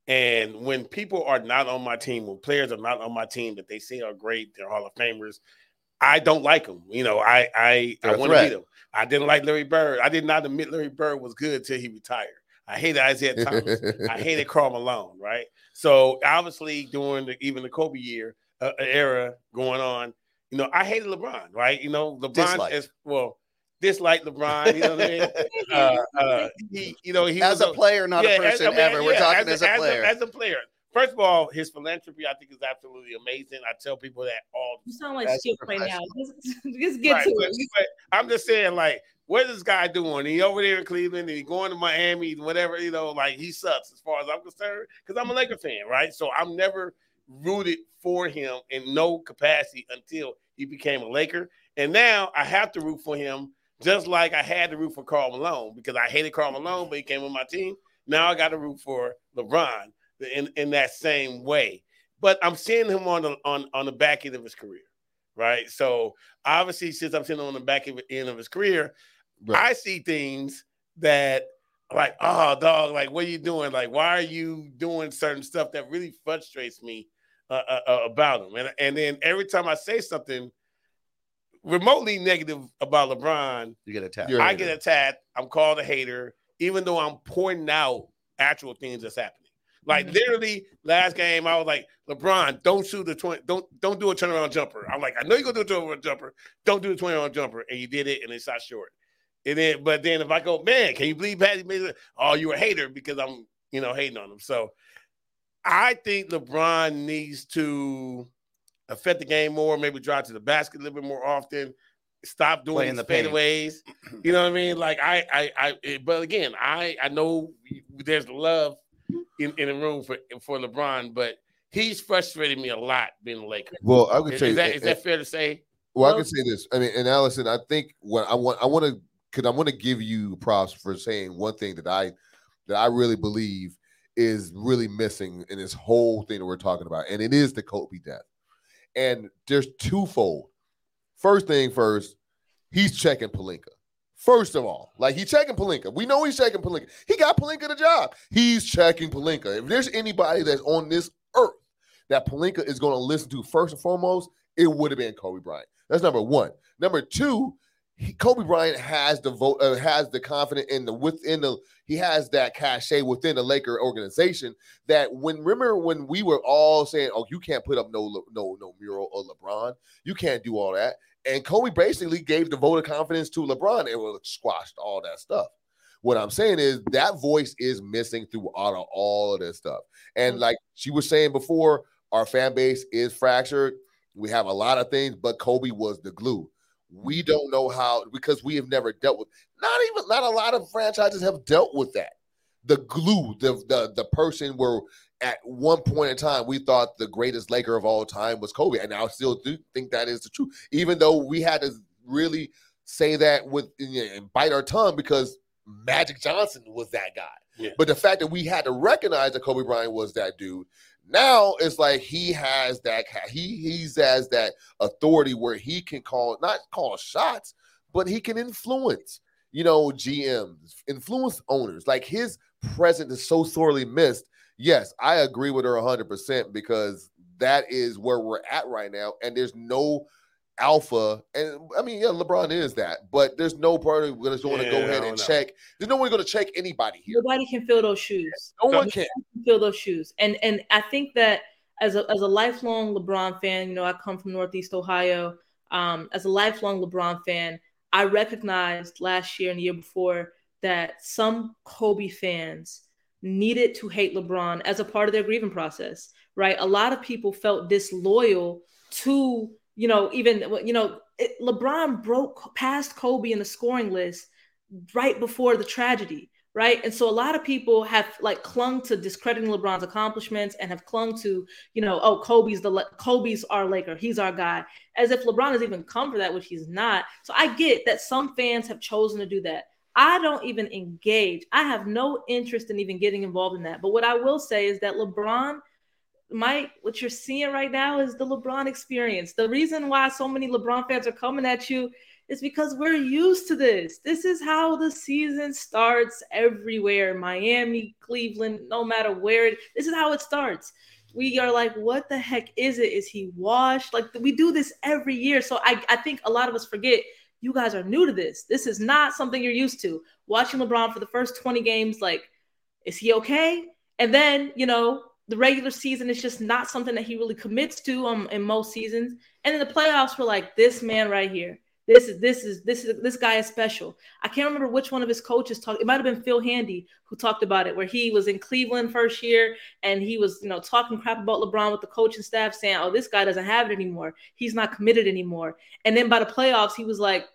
And when people are not on my team, when players are not on my team that they say are great, they're Hall of Famers, I don't like them. You know, I I They're I a want to threat. beat them. I didn't like Larry Bird. I did not admit Larry Bird was good until he retired. I hated Isiah [laughs] Thomas. I hated Karl Malone, right? So obviously during the, even the Kobe year uh, era going on, you know, I hated LeBron, right? You know, LeBron Dislike. is well, dislike LeBron. You know what I mean? [laughs] Uh, uh, he, you know, he as was a player, not yeah, a person I mean, ever. We're talking as, a player. As a, player. First of all, his philanthropy, I think, is absolutely amazing. I tell people that all You sound like shit right now. Just, [laughs] just get Right, to but, it. but I'm just saying, like, what is this guy doing? He over there in Cleveland and he going to Miami, whatever, you know, like he sucks as far as I'm concerned, because I'm a Laker fan, right? So I'm never rooted for him in no capacity until he became a Laker. And now I have to root for him, just like I had to root for Karl Malone because I hated Karl Malone, but he came on my team. Now I got to root for LeBron in, in that same way. But I'm seeing him on the on, on the back end of his career, right? So obviously, since I'm seeing him on the back end of his career, Right. I see things that like, oh, dog, like, what are you doing? Like, why are you doing certain stuff that really frustrates me uh, uh, uh, about him? And and then every time I say something remotely negative about LeBron, you get attacked. You're- a I hater. get attacked. I'm called a hater, even though I'm pointing out actual things that's happening. Like Mhm. literally, last game, I was like, LeBron, don't shoot the twenty, don't don't do a turnaround jumper. I'm like, I know you're gonna do a turnaround jumper. Don't do the turnaround jumper, and you did it, and it shot short. And then, but then if I go, man, can you believe Patty made it? Oh, you're a hater because I'm, you know, hating on him. So I think LeBron needs to affect the game more, maybe drive to the basket a little bit more often. Stop doing in the the fadeaways. You know what I mean? Like I, I, I. it- But again, I, I know there's love in, in the room for for LeBron, but he's frustrated me a lot being a Laker. well, I could Is, say is that is that fair to say? Well, I can say this. I mean, and Allyson, I think what I want, I want to, because I want to give you props for saying one thing that I, that I really believe is really missing in this whole thing that we're talking about, and it is the Kobe death. And there's twofold. First thing first, he's checking Pelinka. First of all, like he's checking Pelinka. We know he's checking Pelinka. He got Pelinka the job. He's checking Pelinka. If there's anybody that's on this earth that Pelinka is going to listen to first and foremost, it would have been Kobe Bryant. That's number one. Number two, he, Kobe Bryant has the vote, uh, has the confidence in the within the he has that cachet within the Laker organization that when remember when we were all saying, "Oh, you can't put up no no no mural of LeBron, you can't do all that," and Kobe basically gave the vote of confidence to LeBron and was squashed all that stuff. What I'm saying is that voice is missing throughout of all of this stuff, and like she was saying before, our fan base is fractured. We have a lot of things, but Kobe was the glue. We don't know how because we have never dealt with not even not a lot of franchises have dealt with that. The glue, the the the person where at one point in time, we thought the greatest Laker of all time was Kobe, and I still do think that is the truth. Even though we had to really say that with and bite our tongue because Magic Johnson was that guy. Yeah. But the fact that we had to recognize that Kobe Bryant was that dude, now it's like he has that he he's has that authority where he can call not call shots, but he can influence. You know, GMs, influence owners. Like his presence is so sorely missed. Yes, I agree with her 100% because that is where we're at right now. And there's no alpha. And I mean, yeah, LeBron is that, but there's no party that's going to want to go ahead and know. check. There's no one going to check anybody here. Nobody can fill those shoes. No one can. can fill those shoes. And and I think that as a as a lifelong LeBron fan, you know, I come from Northeast Ohio. Um, as a lifelong LeBron fan, I recognized last year and the year before that some Kobe fans needed to hate LeBron as a part of their grieving process, right? A lot of people felt disloyal to, you know, even, you know, it, LeBron broke past Kobe in the scoring list right before the tragedy, right? And so a lot of people have like clung to discrediting LeBron's accomplishments and have clung to, you know, oh, Kobe's the Kobe's our Laker, he's our guy, as if LeBron has even come for that, which he's not. So I get that some fans have chosen to do that. I don't even engage. I have no interest in even getting involved in that. But what I will say is that LeBron, Mike, what you're seeing right now is the LeBron experience. The reason why so many LeBron fans are coming at you is because we're used to this. This is how the season starts everywhere Miami, Cleveland, no matter where this is how it starts. We are like, what the heck is it? Is he washed? Like we do this every year. So I, I think a lot of us forget you guys are new to this. This is not something you're used to. Watching LeBron for the first 20 games, like, is he okay? And then, you know, the regular season is just not something that he really commits to um in most seasons. And in the playoffs, we're like, this man right here. This is this is this is this guy is special. I can't remember which one of his coaches talked. It might have been Phil Handy who talked about it, where he was in Cleveland first year and he was, you know, talking crap about LeBron with the coaching staff, saying, "Oh, this guy doesn't have it anymore. He's not committed anymore." And then by the playoffs, he was like,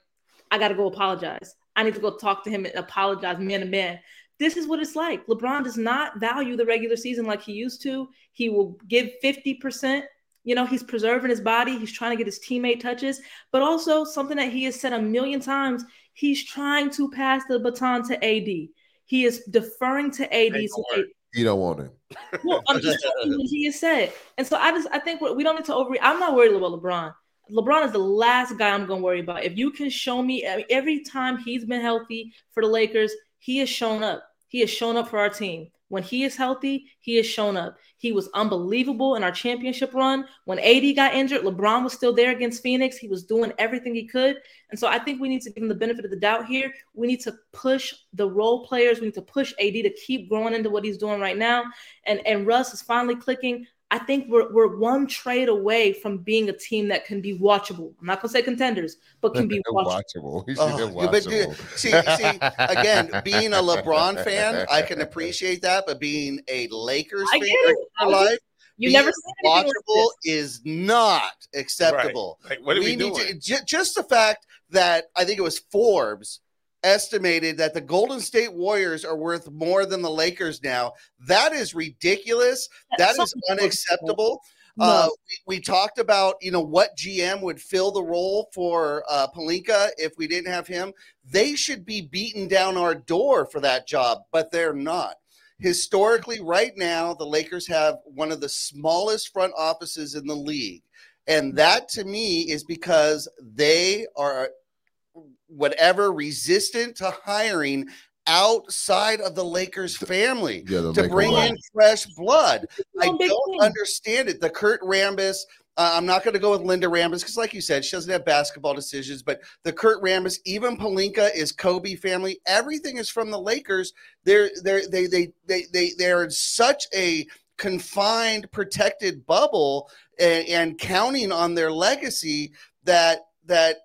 "I got to go apologize. I need to go talk to him and apologize, man to man." This is what it's like. LeBron does not value the regular season like he used to. He will give fifty percent you know, he's preserving his body. He's trying to get his teammate touches, but also something that he has said a million times. He's trying to pass the baton to AD. He is deferring to AD. So AD You don't want him. [laughs] well, I'm just telling you what he has said. And so I just I think we don't need to over. I'm not worried about LeBron. LeBron is the last guy I'm going to worry about. If you can show me I mean, every time he's been healthy for the Lakers, he has shown up. He has shown up for our team. When he is healthy, he has shown up. He was unbelievable in our championship run. When AD got injured, LeBron was still there against Phoenix. He was doing everything he could. And so I think we need to give him the benefit of the doubt here. We need to push the role players. We need to push AD to keep growing into what he's doing right now. And and Russ is finally clicking. I think we're we're one trade away from being a team that can be watchable. I'm not gonna say contenders, but can [laughs] be watchable. [laughs] watchable. He Oh, said yeah, watchable. see, see, [laughs] again, being a LeBron fan, I can appreciate that, but being a Lakers I fan get it. in I your life. You never said anything like watchable is not acceptable. Like, what are we, need doing? to ju- just the fact that I think it was Forbes estimated that the Golden State Warriors are worth more than the Lakers now. That is ridiculous. That is unacceptable. No. Uh, we, we talked about you know what GM would fill the role for uh, Pelinka if we didn't have him. They should be beaten down our door for that job, but they're not. Historically, right now, the Lakers have one of the smallest front offices in the league. And that to me is because they are whatever resistant to hiring outside of the Lakers family Yeah, to Laker bring way. in fresh blood. I don't understand it. The Kurt Rambis, uh, I'm not going to go with Linda Rambis because, like you said, she doesn't have basketball decisions. But the Kurt Rambis, even Pelinka is Kobe family. Everything is from the Lakers. They're they're they they they they they're in such a confined, protected bubble and, and counting on their legacy that that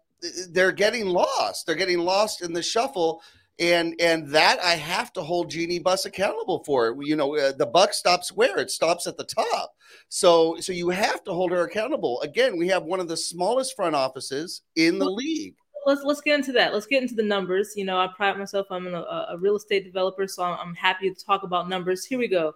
they're getting lost. They're getting lost in the shuffle and and that I have to hold Jeannie Buss accountable for. You know, uh, the buck stops where it stops at the top. So so you have to hold her accountable. Again, we have one of the smallest front offices in the league. let's let's get into that. Let's get into the numbers. You know, I pride myself. I'm a, a real estate developer, so I'm, I'm happy to talk about numbers. Here we go.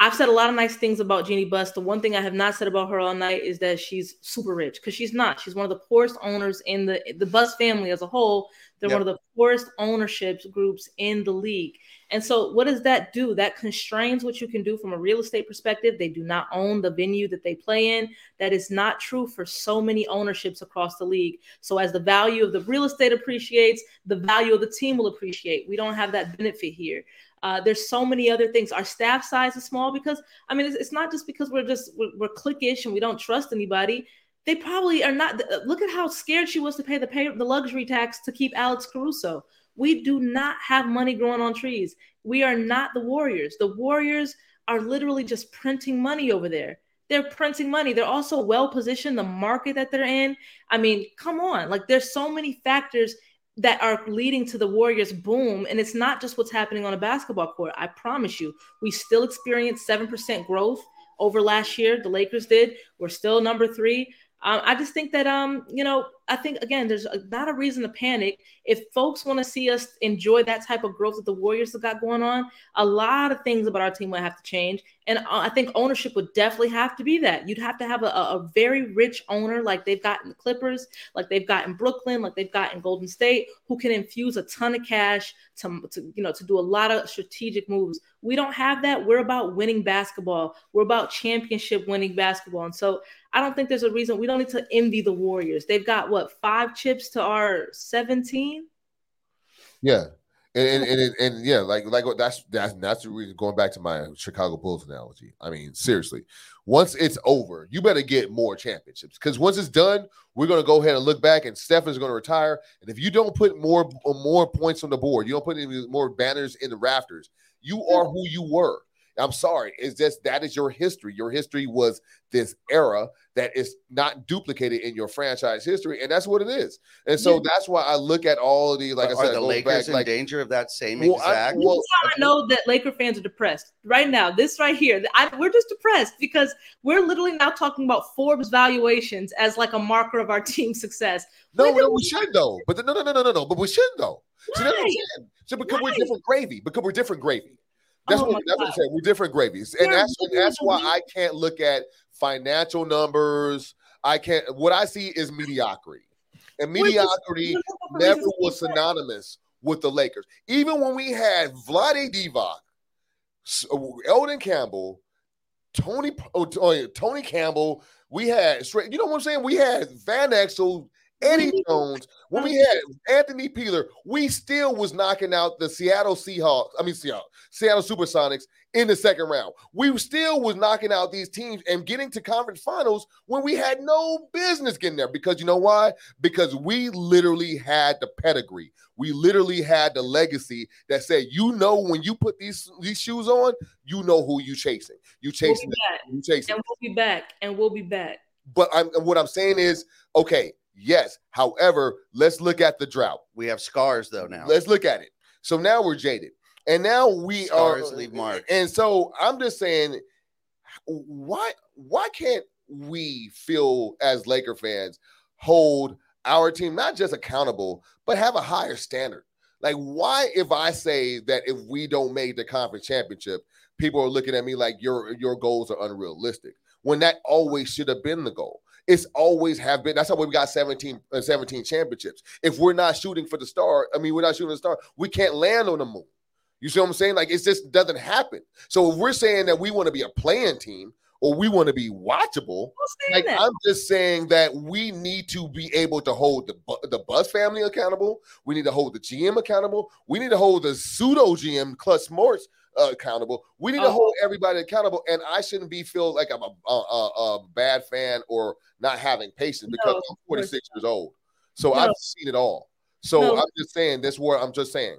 I've said a lot of nice things about Jeannie Buss. The one thing I have not said about her all night is that she's super rich because she's not. She's one of the poorest owners in the the Buss family as a whole. They're Yep. one of the poorest ownership groups in the league. And so, what does that do? That constrains what you can do from a real estate perspective. They do not own the venue that they play in. That is not true for so many ownerships across the league. So, as the value of the real estate appreciates, the value of the team will appreciate. We don't have that benefit here. Uh, there's so many other things. Our staff size is small because I mean, it's, it's not just because we're just we're, we're cliquish and we don't trust anybody. They probably are not. Look at how scared she was to pay the pay the luxury tax to keep Alex Caruso. We do not have money growing on trees. We are not the Warriors. The Warriors are literally just printing money over there. They're printing money. They're also well positioned, the market that they're in. I mean, come on. Like, there's so many factors that are leading to the Warriors' boom. And it's not just what's happening on a basketball court. I promise you, we still experience 7% growth over last year. The Lakers did. We're still number three. Um, I just think that um, you know, I think again, there's a, not a reason to panic. If folks want to see us enjoy that type of growth that the Warriors have got going on, a lot of things about our team will have to change, and uh, I think ownership would definitely have to be that. You'd have to have a, a very rich owner, like they've got in the Clippers, like they've got in Brooklyn, like they've got in Golden State, who can infuse a ton of cash to, to you know to do a lot of strategic moves. We don't have that. We're about winning basketball. We're about championship winning basketball, and so I don't think there's a reason we don't need to envy the Warriors. They've got what five chips to our 17. Yeah. And and, and, and yeah, like like that's that's that's the reason going back to my Chicago Bulls analogy. I mean, seriously, once it's over, you better get more championships because once it's done, we're gonna go ahead and look back, and Steph is gonna retire. And if you don't put more more points on the board, you don't put any more banners in the rafters, you are who you were. I'm sorry. It's just that is your history. Your history was this era that is not duplicated in your franchise history, and that's what it is. And so Yeah. that's why I look at all of the like I are said, the Lakers back, in like danger of that same Well, I- exact? well, This is how I know that Laker fans are depressed right now. This right here, I, we're just depressed because we're literally now talking about Forbes valuations as like a marker of our team's success. no, no, we should though. But no, no, no, no, no, no. But we should though. So that's what I'm Why? saying. So because we're different gravy. Because we're different gravy. That's Oh what that's what I'm saying. We're different gravies, and that's and that's why I can't look at financial numbers. I can't. What I see is mediocrity, and mediocrity we're looking for never was synonymous with the Lakers. Even when we had Vlade Divac, Elden Campbell, Tony oh, oh, Tony Campbell, we had straight. You know what I'm saying? We had Van Exel, Eddie Jones. When we had Anthony Peeler, we still was knocking out the Seattle Seahawks. I mean, Seattle, Seattle Supersonics in the second round. We still was knocking out these teams and getting to conference finals when we had no business getting there. Because you know why? Because we literally had the pedigree. We literally had the legacy that said, you know, when you put these these shoes on, you know who you chasing. You We'll chasing. back, You chasing. and we'll be back, and we'll be back. But I'm what I'm saying is, okay, yes. However, let's look at the drought. we have scars though now. Let's look at it. So now we're jaded. And now we Scars are leave marks. And so I'm just saying, why why can't we feel as Laker fans hold our team not just accountable, but have a higher standard? Like, why if I say that if we don't make the conference championship, people are looking at me like your your goals are unrealistic when that always should have been the goal. It's always have been. That's how we got 17, uh, 17 championships. If we're not shooting for the star, I mean, we're not shooting the star, we can't land on the moon. You see what I'm saying? Like it just doesn't happen. So if we're saying that we want to be a playing team or we want to be watchable, like that? I'm just saying that we need to be able to hold the Bu- the Buss family accountable. We need to hold the GM accountable. We need to hold the pseudo GM Klutch Morris accountable. We need to Oh. hold everybody accountable. And I shouldn't be feel like I'm a, a, a, bad fan or not having patience because No, I'm of course 46 years old. So No. I've seen it all. So No. I'm just saying this word. I'm just saying.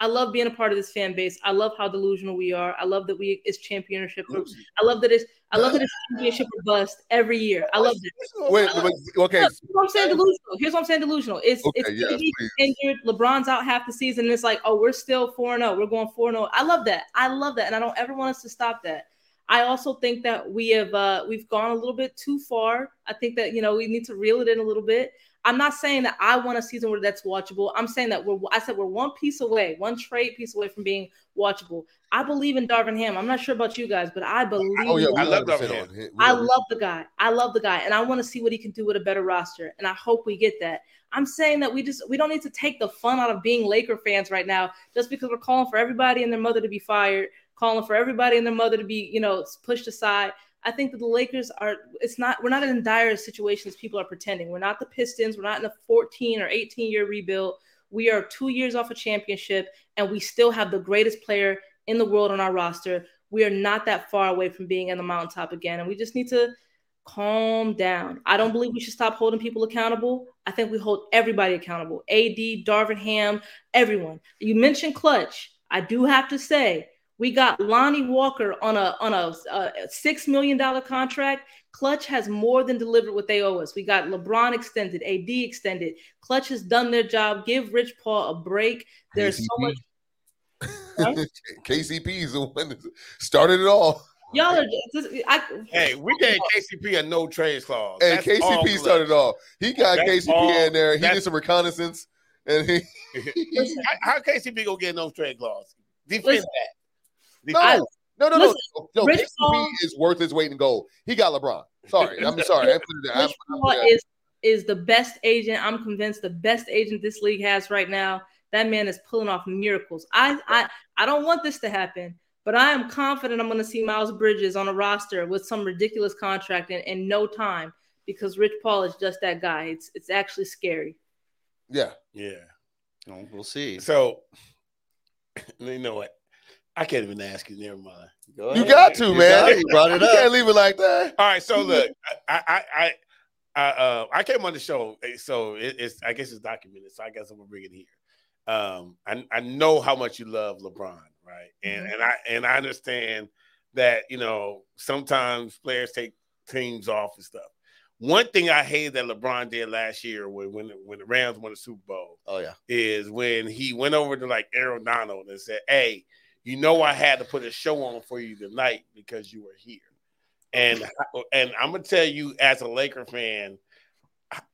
I love being a part of this fan base. I love how delusional we are. I love that we it's championship. Groups. I love that it's I love that it's championship or bust every year. I love that. Wait, wait, okay. Look, here's what I'm saying delusional. Here's what I'm saying delusional. It's Okay, it's yes, injured. LeBron's out half the season. And it's like, oh, we're still 4 0. We're going 4 0. I love that. I love that. And I don't ever want us to stop that. I also think that we have uh, we've gone a little bit too far. I think that you know we need to reel it in a little bit. I'm not saying that I want a season where that's watchable. I'm saying that we're I said we're one piece away, one trade piece away from being watchable. I believe in Darvin Ham. I'm not sure about you guys, but I believe. Oh yeah, I love Darvin Ham. I love the guy. I love the guy, and I want to see what he can do with a better roster. And I hope we get that. I'm saying that we just we don't need to take the fun out of being Laker fans right now, just because we're calling for everybody and their mother to be fired, calling for everybody and their mother to be, you know, pushed aside. I think that the Lakers are. It's not. We're not in dire situations. People are pretending. We're not the Pistons. We're not in a 14 or 18 year rebuild. We are two years off a championship, and we still have the greatest player in the world on our roster. We are not that far away from being on the mountaintop again, and we just need to calm down. I don't believe we should stop holding people accountable. I think we hold everybody accountable. AD, Darvin Ham, everyone. You mentioned Klutch. I do have to say we got Lonnie Walker on a on a, a six million dollar contract. Klutch has more than delivered what they owe us. We got LeBron extended, AD extended. Klutch has done their job. Give Rich Paul a break. There's so KCP. much. Huh? [laughs] KCP is the one that started it all. Y'all are just, I, Hey, we gave KCP a no trade clause. And That's KCP Klutch. started it all. He got That's KCP all- in there. He did some reconnaissance, and he. [laughs] how, how KCP gonna get no trade clause? Defend Listen. that. No, Defend no, no, no, Listen, no. no Rich Paul- is worth his weight in gold. He got LeBron. Sorry, I'm [laughs] sorry. I put it. I Rich Paul it- is is the best agent. I'm convinced the best agent this league has right now. That man is pulling off miracles. I I I don't want this to happen, but I am confident I'm going to see Miles Bridges on a roster with some ridiculous contract in, in no time because Rich Paul is just that guy. It's it's actually scary. yeah. Yeah. We'll see. So [clears throat] you know what? I can't even ask you. Never mind. Go You ahead. got to, You man. got. You brought it up. You can't leave it like that. All right. So look, I I I I, uh, I came on the show, eh, so it, it's I guess it's documented. So I guess I'm gonna bring it here. Um, I I know how much you love LeBron, right? And and I and I understand that you know sometimes players take teams off and stuff. One thing I hated that LeBron did last year when when the, when the Rams won the Super Bowl Oh yeah. is when he went over to like Aaron Donald and said, "Hey, you know I had to put a show on for you tonight because you were here." And and I'm gonna tell you as a Laker fan,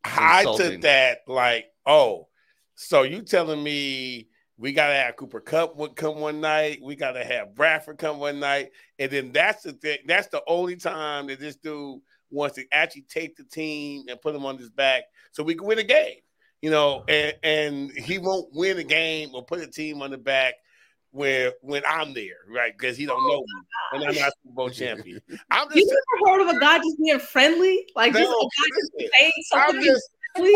I took that like, oh, so you telling me we gotta have Cooper Kupp would come one night, we gotta have Bradford come one night, and then that's the thing. That's the only time that this dude wants to actually take the team and put them on his back so we can win a game. You know, mm-hmm. and and he won't win a game or put a team on the back where when I'm there, right? Because he don't oh know me and I'm not Super Bowl champion. I'm You just never heard of a guy just being friendly? Like just a No, guy just listen, saying I'm something just friendly?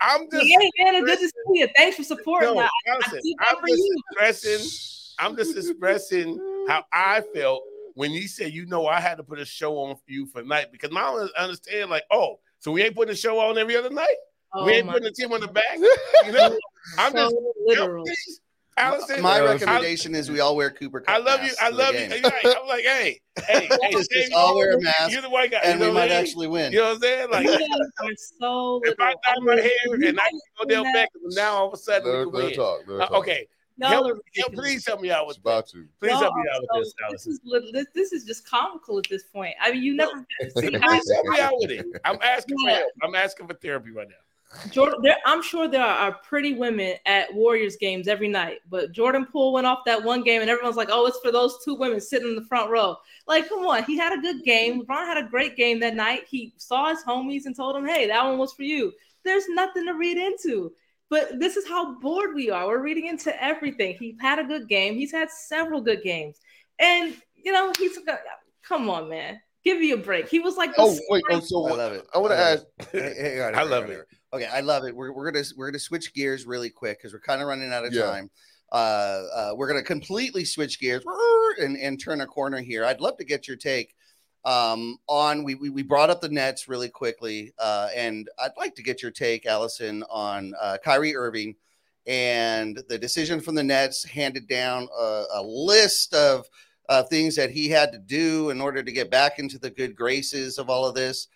I'm just Hey man, good to see you. Thanks for supporting. No, I, I listen, that I'm just you. expressing. I'm just expressing how I felt when you said, you know, I had to put a show on for you for night because my understand, like, oh, so we ain't putting a show on every other night. Oh we ain't putting the team on the back. You know, [laughs] I'm just so literal. please, Allyson. My I- recommendation is we all wear Cooper. Kupp I love you. I love you. Right. I'm like, hey, hey, [laughs] hey, Just- Dave, just all wear a mask, You're the white guy, and you we know what might I mean? actually win. You know what I'm saying? Like, You guys are so if I little. dye my hair and I go have down back, now all of a sudden They're, we they're can win. talk. They're Uh, okay, Y'all help, help, please help me out with It's that. about to. Please Y'all help me out with so- this, this Allyson. is this, this is just comical at this point. I mean, you never [laughs] see [laughs] help me out with it. I'm asking for help. I'm asking for therapy right now. Jordan, there, I'm sure there are pretty women at Warriors games every night, but Jordan Poole went off that one game, and everyone's like, "Oh, it's for those two women sitting in the front row." Like, come on, he had a good game. LeBron had a great game that night. He saw his homies and told them, "Hey, that one was for you." There's nothing to read into. But this is how bored we are. We're reading into everything. He had a good game. He's had several good games, and you know he's. Come on, man, give me a break. He was like, Oh wait. Oh, so I love it. I want to ask. Hey, [laughs] hey, hang on, I love it. Okay, I love it. We're, we're gonna we're gonna switch gears really quick because we're kind of running out of Yeah. time. Uh, uh, we're gonna completely switch gears [laughs] and, and turn a corner here. I'd love to get your take um, on we, we we brought up the Nets really quickly, uh, and I'd like to get your take, Allyson, on uh, Kyrie Irving and the decision from the Nets handed down a, a list of uh, things that he had to do in order to get back into the good graces of all of this.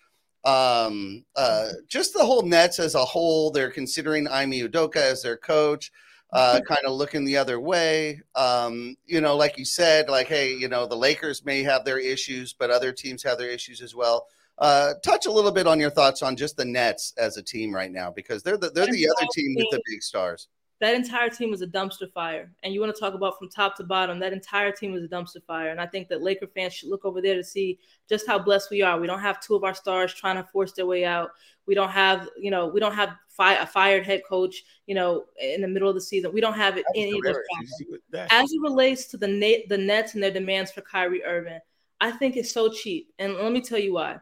Um, uh, just the whole Nets as a whole, they're considering Ime Udoka as their coach. uh, [laughs] kind of looking the other way. Um, you know, like you said, like, hey, you know, the Lakers may have their issues, but other teams have their issues as well. Uh, touch a little bit on your thoughts on just the Nets as a team right now because they're the, they're the other team with the big stars. That entire team was a dumpster fire, and you want to talk about from top to bottom. That entire team was a dumpster fire, and I think that Laker fans should look over there to see just how blessed we are. We don't have two of our stars trying to force their way out. We don't have, you know, we don't have fi- a fired head coach, you know, in the middle of the season. We don't have it any of those problems. As it relates to the Net, the Nets and their demands for Kyrie Irving, I think it's so cheap, and let me tell you why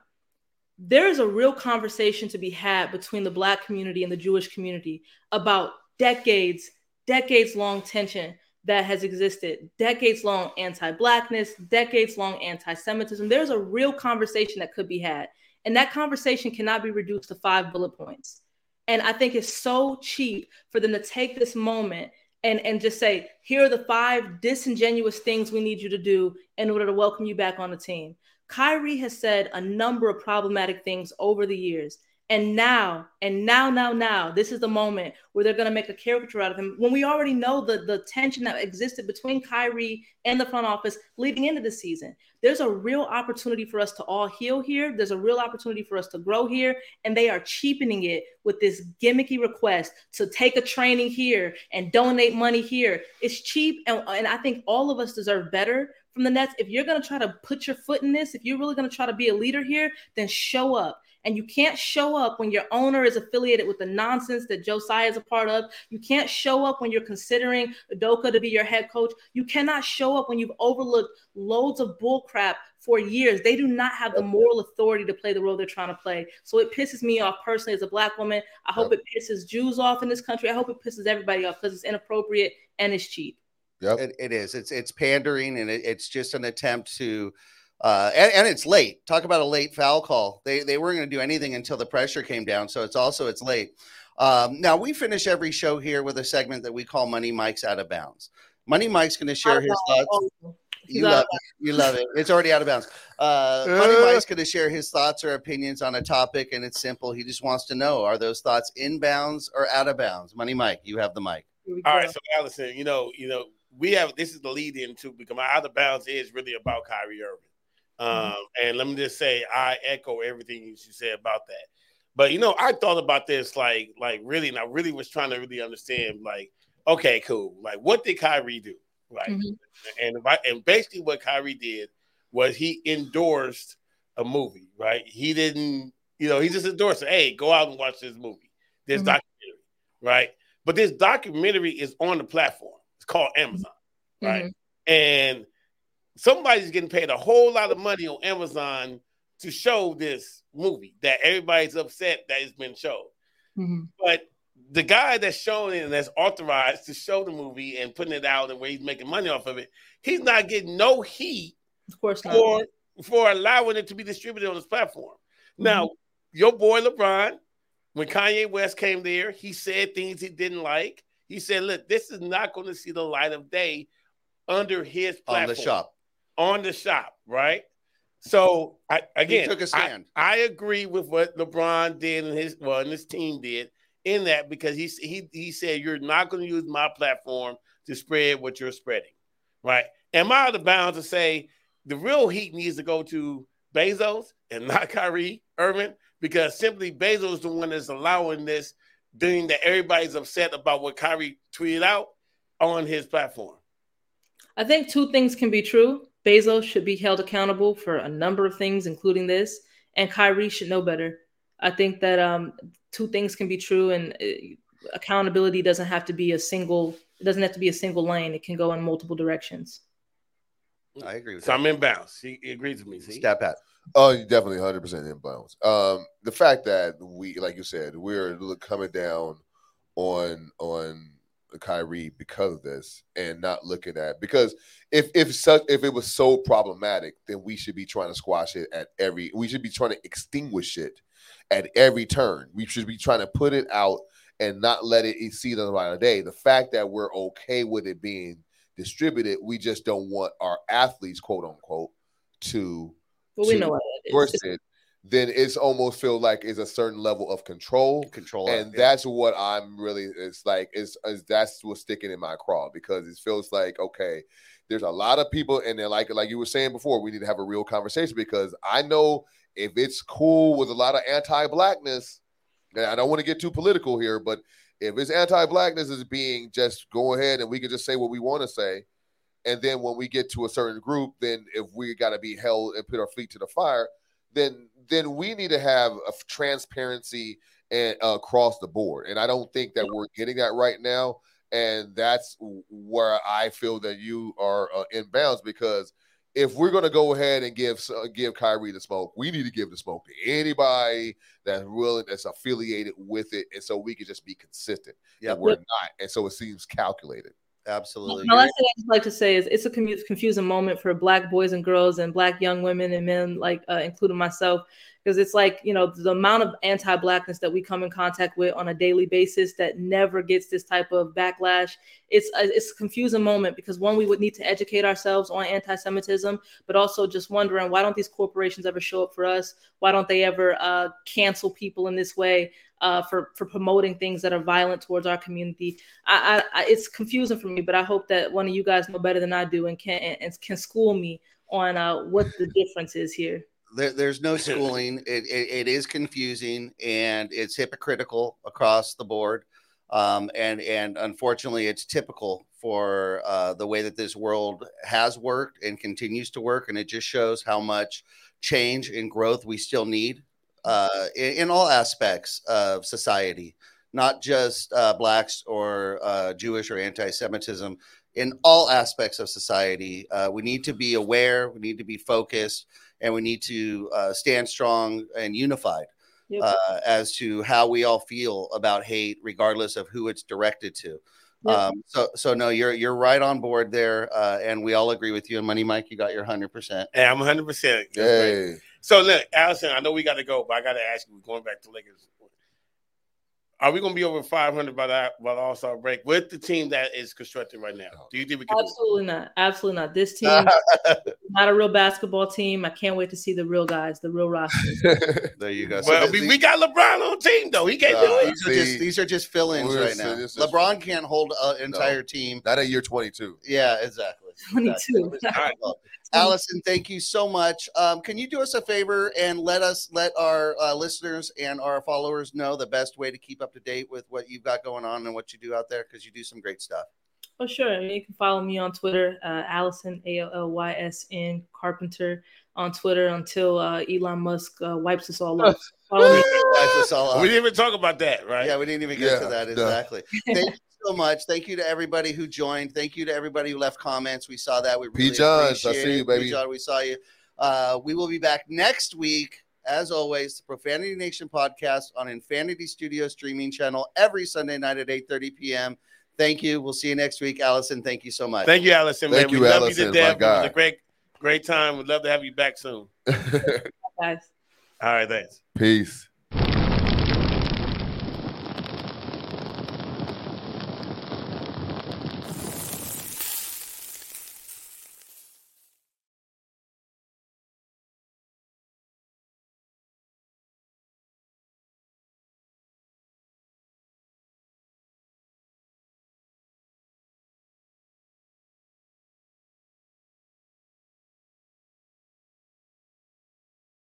there is a real conversation to be had between the black community and the Jewish community about decades, decades long tension that has existed, decades long anti blackness, decades long anti Semitism. There's a real conversation that could be had. And that conversation cannot be reduced to five bullet points. And I think it's so cheap for them to take this moment and, and just say, here are the five disingenuous things we need you to do in order to welcome you back on the team. Kyrie has said a number of problematic things over the years. And now, and now, now, now, this is the moment where they're going to make a caricature out of him when we already know the, the tension that existed between Kyrie and the front office leading into the season. There's a real opportunity for us to all heal here. There's a real opportunity for us to grow here. And they are cheapening it with this gimmicky request to take a training here and donate money here. It's cheap. And, and I think all of us deserve better from the Nets. If you're going to try to put your foot in this, if you're really going to try to be a leader here, then show up. And you can't show up when your owner is affiliated with the nonsense that Josiah is a part of. You can't show up when you're considering Udoka to be your head coach. You cannot show up when you've overlooked loads of bullcrap for years. They do not have the moral authority to play the role they're trying to play. So it pisses me off personally as a black woman. I hope it pisses Jews off in this country. I hope it pisses everybody off because it's inappropriate and it's cheap. Yep. It, it is. It's it's pandering and it, it's just an attempt to uh, and, and, it's late. Talk about a late foul call. They they weren't going to do anything until the pressure came down. So it's also it's late. Um, now we finish every show here with a segment that we call Money Mike's out of bounds. Money Mike's going to share his thoughts. You love it. You love it. It's already out of bounds. Uh, Money Mike's going to share his thoughts or opinions on a topic, and it's simple. He just wants to know: Are those thoughts in bounds or out of bounds? Money Mike, you have the mic. All right, so Allyson, you know, you know, we have this is the lead into because my out of bounds is really about Kyrie Irving. Mm-hmm. Um, mm-hmm. And let me just say, I echo everything you said about that. But you know, I thought about this like, like really, and I really was trying to really understand, like, okay, cool, like, what did Kyrie do, right? Mm-hmm. And if I, and basically, what Kyrie did was he endorsed a movie, right? He didn't, you know, he just endorsed, it. hey, go out and watch this movie, this mm-hmm. documentary, right? But this documentary is on the platform. It's called Amazon, right? Mm-hmm. And somebody's getting paid a whole lot of money on Amazon to show this movie that everybody's upset that it's been shown. Mm-hmm. But the guy that's showing it and that's authorized to show the movie and putting it out and where he's making money off of it, he's not getting no heat of course for, for allowing it to be distributed on his platform. Mm-hmm. Now, your boy LeBron, when Kanye West came there, he said things he didn't like. He said, look, this is not going to see the light of day under his platform. On the shop. On the shop, right? So I, again, he took a stand. I, I, agree with what LeBron did and his well, and his team did in that because he he he said you're not going to use my platform to spread what you're spreading, right? Am I out of bounds to say the real heat needs to go to Bezos and [laughs] not Kyrie Irving because simply Bezos is the one that's allowing this being that everybody's upset about what Kyrie tweeted out on his platform? I think two things can be true. Bezos should be held accountable for a number of things, including this, and Kyrie should know better. I think that um, two things can be true, and uh, accountability doesn't have to be a single. It doesn't have to be a single lane. It can go in multiple directions. I agree with so that. I'm in bounds. He, he agrees with me. See? Step out. Oh, you definitely 100 percent inbounds. Um, the fact that we, like you said, we're coming down on on Kyrie because of this, and not looking at because if if such if it was so problematic, then we should be trying to squash it at every. We should be trying to extinguish it at every turn. We should be trying to put it out and not let it see the light of day. The fact that we're okay with it being distributed, we just don't want our athletes, quote unquote, to we know what it is. Then it's almost feel like it's a certain level of control. Control. And yeah. that's what I'm really it's like it's, is that's what's sticking in my craw because it feels like okay, there's a lot of people and then like like you were saying before, we need to have a real conversation because I know if it's cool with a lot of anti-blackness, and I don't want to get too political here, but if it's anti-blackness is being just go ahead and we can just say what we want to say, and then when we get to a certain group, then if we got to be held and put our feet to the fire, then then we need to have a transparency and uh, across the board. And I don't think that we're getting that right now. And that's where I feel that you are uh, in bounds because if we're going to go ahead and give uh, give Kyrie the smoke, we need to give the smoke to anybody that's willing, that's affiliated with it, and so we can just be consistent. Yep. And we're not, and so it seems calculated. Absolutely. My last thing I'd just like to say is it's a confusing moment for black boys and girls and black young women and men, like uh, including myself, because it's like you know the amount of anti-blackness that we come in contact with on a daily basis that never gets this type of backlash. It's a, it's a confusing moment because one, we would need to educate ourselves on anti-Semitism, but also just wondering why don't these corporations ever show up for us? Why don't they ever uh, cancel people in this way? Uh, for for promoting things that are violent towards our community. I, I, I it's confusing for me, but I hope that one of you guys know better than I do and can and can school me on uh, what the difference is here. there, there's no [clears throat] schooling. It, it, it is confusing and it's hypocritical across the board. Um, and and unfortunately, it's typical for uh, the way that this world has worked and continues to work. And it just shows how much change and growth we still need uh, in, in all aspects of society, not just uh, blacks or uh, Jewish or anti-Semitism. In all aspects of society, uh, we need to be aware. We need to be focused and we need to uh, stand strong and unified Yep. uh, as to how we all feel about hate, regardless of who it's directed to. Yep. Um, so, so no, you're you're right on board there, uh, and we all agree with you. And Money Mike, you got your hundred percent. Yeah, I'm 100. percent Hey, So look, Allyson, I know we got to go, but I got to ask you. We're going back to Lakers, are we going to be over 500 by the by the All Star break with the team that is constructed right now? Do you think we can? do it? Absolutely not. Absolutely not. This team [laughs] not a real basketball team. I can't wait to see the real guys, the real rosters. [laughs] There you go. Well, th- we, these- we got LeBron on team though. He can't do it. these are just these are just fill-ins right now. LeBron can't hold an entire team. not at year 22. Yeah, exactly. 22. Exactly. Well, [laughs] Allyson, thank you so much. Um, can you do us a favor and let us let our uh, listeners and our followers know the best way to keep up to date with what you've got going on and what you do out there because you do some great stuff. Oh, sure. You can follow me on Twitter, uh, Allyson, A L L Y S N Carpenter on Twitter until uh, Elon Musk uh, wipes us all off. [laughs] Follow me. Wipes us all We didn't even talk about that, right? Yeah, we didn't even get Yeah, to that no. exactly. Thank you so much. Thank you to everybody who joined. Thank you to everybody who left comments. We saw that. We P. really Johns, I appreciate see it. you, P. baby. John, we saw you. Uh, we will be back next week, as always. The Profanity Nation podcast on Infinity Studio streaming channel every Sunday night at 8:30 p.m. Thank you. We'll see you next week, Allyson. Thank you so much. Thank you, Allyson. Thank man. you, we love Allyson, you my to death. It was God. a great, great time. We'd love to have you back soon. [laughs] guys. All right, thanks. Peace.